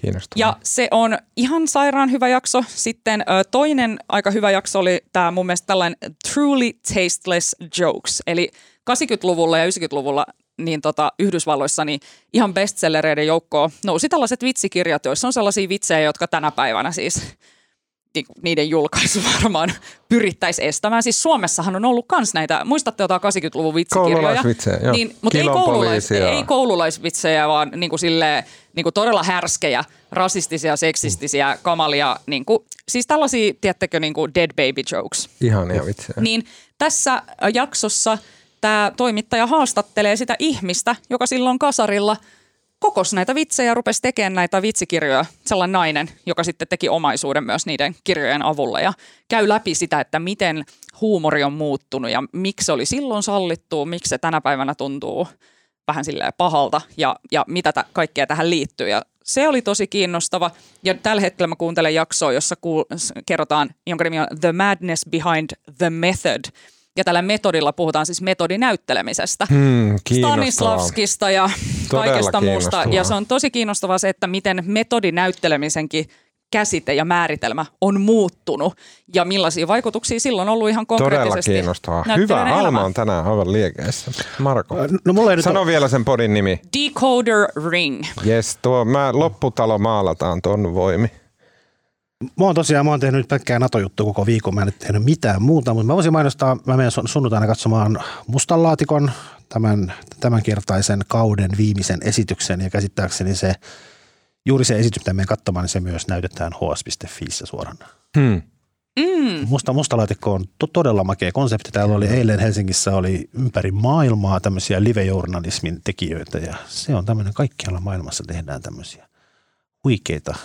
Kiinnostavaa. Ja se on ihan sairaan hyvä jakso. Sitten ö, toinen aika hyvä jakso oli tämä mun mielestä tällainen Truly Tasteless Jokes. Eli 80-luvulla ja 90-luvulla niin tota, Yhdysvalloissa niin ihan bestsellereiden joukkoon nousi tällaiset vitsikirjat, joissa on sellaisia vitsejä, jotka tänä päivänä siis ni- niiden julkaisu varmaan pyrittäisiin estämään. Siis Suomessahan on ollut kans näitä, muistatte jotain 80-luvun vitsikirjoja? Koululaisvitsejä, joo. Niin, mutta ei, koululais, ei koululaisvitsejä, vaan niin kuin silleen, niin kuin todella härskejä, rasistisia, seksistisiä, kamalia, niin kuin, siis tällaisia, tiedättekö, niin kuin dead baby jokes. Ihania vitsejä. Niin tässä äh, jaksossa tämä toimittaja haastattelee sitä ihmistä, joka silloin kasarilla kokos näitä vitsejä ja rupesi tekemään näitä vitsikirjoja. Sellainen nainen, joka sitten teki omaisuuden myös niiden kirjojen avulla ja käy läpi sitä, että miten huumori on muuttunut ja miksi se oli silloin sallittu, miksi se tänä päivänä tuntuu vähän silleen pahalta ja, ja mitä tä, kaikkea tähän liittyy. Ja se oli tosi kiinnostava. Ja tällä hetkellä mä kuuntelen jaksoa, jossa kuul- kerrotaan, jonka nimi on The Madness Behind the Method. Ja tällä metodilla puhutaan siis metodinäyttelemisestä. Hmm. Stanislavskista ja Todella kaikesta muusta. Ja se on tosi kiinnostavaa se, että miten metodinäyttelemisenkin käsite ja määritelmä on muuttunut ja millaisia vaikutuksia silloin on ollut ihan Todella konkreettisesti. kiinnostavaa. Hyvä, näyttelijöiden Alma elämään. on tänään aivan liekeissä. Marko, No mulla ei sano ole, vielä sen podin nimi. Decoder Ring. Jes, tuo mä lopputalo maalataan ton voimi. Mä oon tosiaan, mä oon tehnyt nyt pelkkää NATO-juttua koko viikon, mä en nyt tehnyt mitään muuta, mutta mä voisin mainostaa, mä menen sun- sunnuntaina katsomaan Mustan laatikon tämän, tämänkertaisen kauden viimeisen esityksen ja käsittääkseni se, juuri se esitys, mitä menen katsomaan, niin se myös näytetään hs.fiissä suorana. Hmm. Mm. Musta, musta laatikko on to, todella makea konsepti. Täällä oli eilen Helsingissä oli ympäri maailmaa tämmöisiä live-journalismin tekijöitä ja se on tämmöinen kaikkialla maailmassa tehdään tämmöisiä huikeita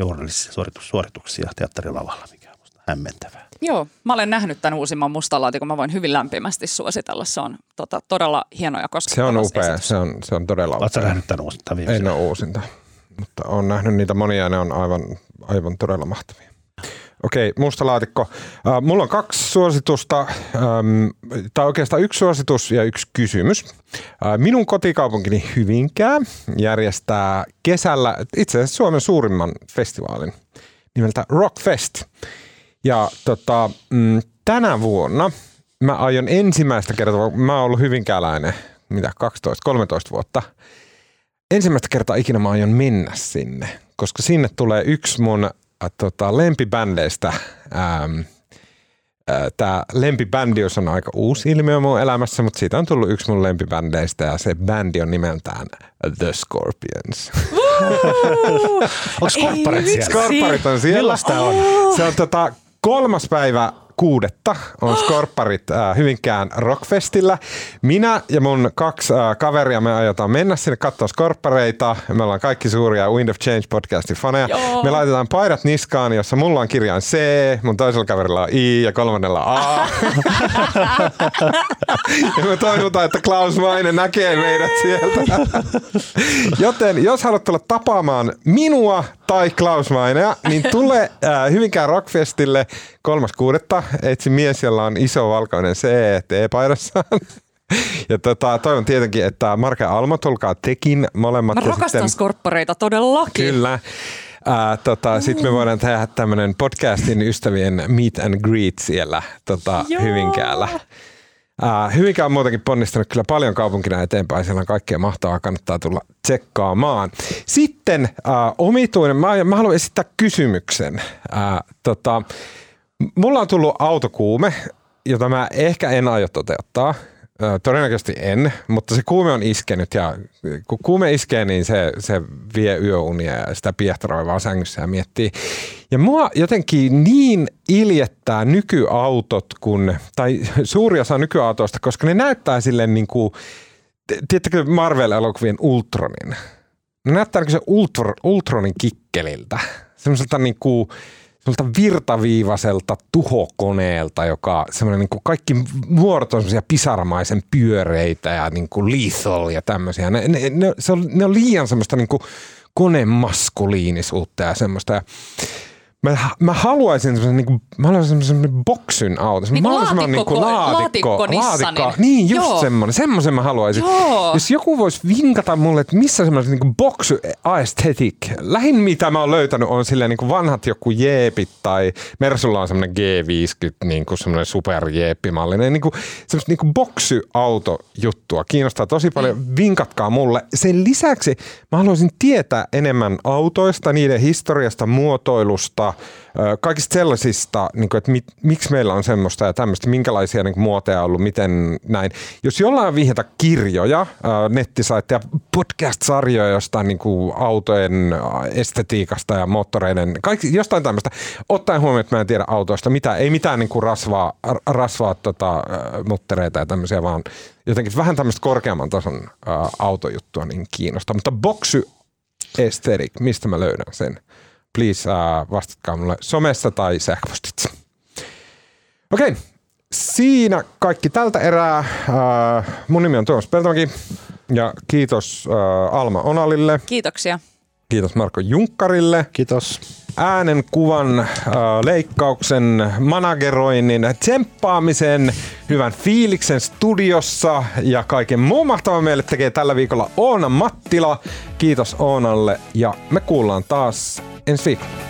journalistisia suoritus, suorituksia teatterilavalla, mikä on musta hämmentävää. Joo, mä olen nähnyt tämän uusimman mustalaatikon. Mä voin hyvin lämpimästi suositella. Se on tota, todella hieno ja Se on upea. Se on, se on todella upea. Oletko nähnyt tämän uusinta En ole uusinta, mutta olen nähnyt niitä monia ja ne on aivan, aivan todella mahtavia. Okei, musta laatikko. Uh, mulla on kaksi suositusta, um, tai oikeastaan yksi suositus ja yksi kysymys. Uh, minun kotikaupunkini Hyvinkää järjestää kesällä itse asiassa Suomen suurimman festivaalin nimeltä Rockfest. Ja tota, mm, tänä vuonna mä aion ensimmäistä kertaa, mä oon ollut hyvinkääläinen, mitä 12-13 vuotta. Ensimmäistä kertaa ikinä mä aion mennä sinne, koska sinne tulee yksi mun äh, tota, lempibändeistä. Ähm, äh, Tämä lempibändi on aika uusi ilmiö mun elämässä, mutta siitä on tullut yksi mun lempibändeistä ja se bändi on nimeltään The Scorpions. Onko skorpparit siellä? Skorpparit on siellä. Millaista on? Se on tota, kolmas päivä kuudetta on Skorpparit äh, Hyvinkään Rockfestillä. Minä ja mun kaksi äh, kaveria me aiotaan mennä sinne katsoa Skorppareita. Me ollaan kaikki suuria Wind of Change podcastin faneja. Joo. Me laitetaan paidat niskaan, jossa mulla on kirjain C, mun toisella kaverilla on I ja kolmannella A. ja me toivotaan, että Klaus Maine näkee meidät sieltä. Joten jos haluat tulla tapaamaan minua tai Klaus Mainea, niin tule äh, Hyvinkään Rockfestille 3.6. Etsi mies, jolla on iso valkoinen C T-paidassaan. Ja tota, toivon tietenkin, että Marke ja Alma, tulkaa tekin molemmat. Mä rakastan sitten- skorppareita todellakin. Kyllä. Ää, tota, Sitten me voidaan tehdä tämmöinen podcastin ystävien meet and greet siellä tota, Joo. Hyvinkäällä. Ää, Hyvinkää on muutenkin ponnistanut kyllä paljon kaupunkina eteenpäin. Siellä on kaikkea mahtavaa, kannattaa tulla tsekkaamaan. Sitten ää, omituinen, mä, mä haluan esittää kysymyksen. Ää, tota, mulla on tullut autokuume, jota mä ehkä en aio toteuttaa. Ö, Todennäköisesti en, mutta se kuume on iskenyt ja kun kuume iskee, niin se, se vie yöunia ja sitä piehtaroa vaan sängyssä ja miettii. Ja mua jotenkin niin iljettää nykyautot, kun, tai suuri osa nykyautoista, koska ne näyttää silleen niin kuin, tiedättekö Marvel-elokuvien Ultronin? Ne näyttää niin se Ultr, Ultronin kikkeliltä. Semmoiselta niin kuin, semmoiselta virtaviivaiselta tuhokoneelta, joka semmoinen niin kuin kaikki muodot on semmoisia pisaramaisen pyöreitä ja niin kuin lethal ja tämmöisiä. Ne, ne, ne, se on, ne on liian semmoista niin kuin konemaskuliinisuutta ja semmoista. Ja Mä, mä haluaisin semmoisen, niin kuin, mä haluaisin semmoisen boksyn auto. Niin Mahdollisimman laatikko- niin kuin laatikko Nissanin. Niin, just Joo. semmoinen. Semmoisen mä haluaisin. Joo. Jos joku voisi vinkata mulle, että missä semmoinen niin boksy aesthetic. Lähin mitä mä oon löytänyt on silleen niin kuin vanhat joku jeepit tai Mersulla on semmoinen G50 niin kuin semmoinen superjeeppimallinen. Niin kuin, semmoista niin kuin boksy-auto juttua. Kiinnostaa tosi paljon. Mm. Vinkatkaa mulle. Sen lisäksi mä haluaisin tietää enemmän autoista, niiden historiasta, muotoilusta, kaikista sellaisista, niin kuin, että mit, miksi meillä on semmoista ja tämmöistä, minkälaisia niin kuin, muoteja on ollut, miten näin. Jos jollain on vihjeitä kirjoja, nettisaitteja, podcast-sarjoja jostain niin kuin, autojen estetiikasta ja moottoreiden, kaikki, jostain tämmöistä, ottaen huomioon, että mä en tiedä autoista mitään, ei mitään niin kuin rasvaa, rasvaa tota, muttereita ja tämmöisiä, vaan jotenkin vähän tämmöistä korkeamman tason ö, autojuttua niin kiinnostaa. Mutta boksy aesthetic, mistä mä löydän sen? Please uh, vastatkaa mulle somessa tai sähköpostitse. Okei, siinä kaikki tältä erää. Uh, mun nimi on Tuomas Peltomäki ja kiitos uh, Alma Onalille, Kiitoksia. kiitos Marko Junkkarille, Kiitos. Äänen, kuvan, uh, leikkauksen, manageroinnin, tsemppaamisen, hyvän fiiliksen studiossa ja kaiken muun mahtavan meille tekee tällä viikolla Oona Mattila. Kiitos Oonalle ja me kuullaan taas ensi viikolla.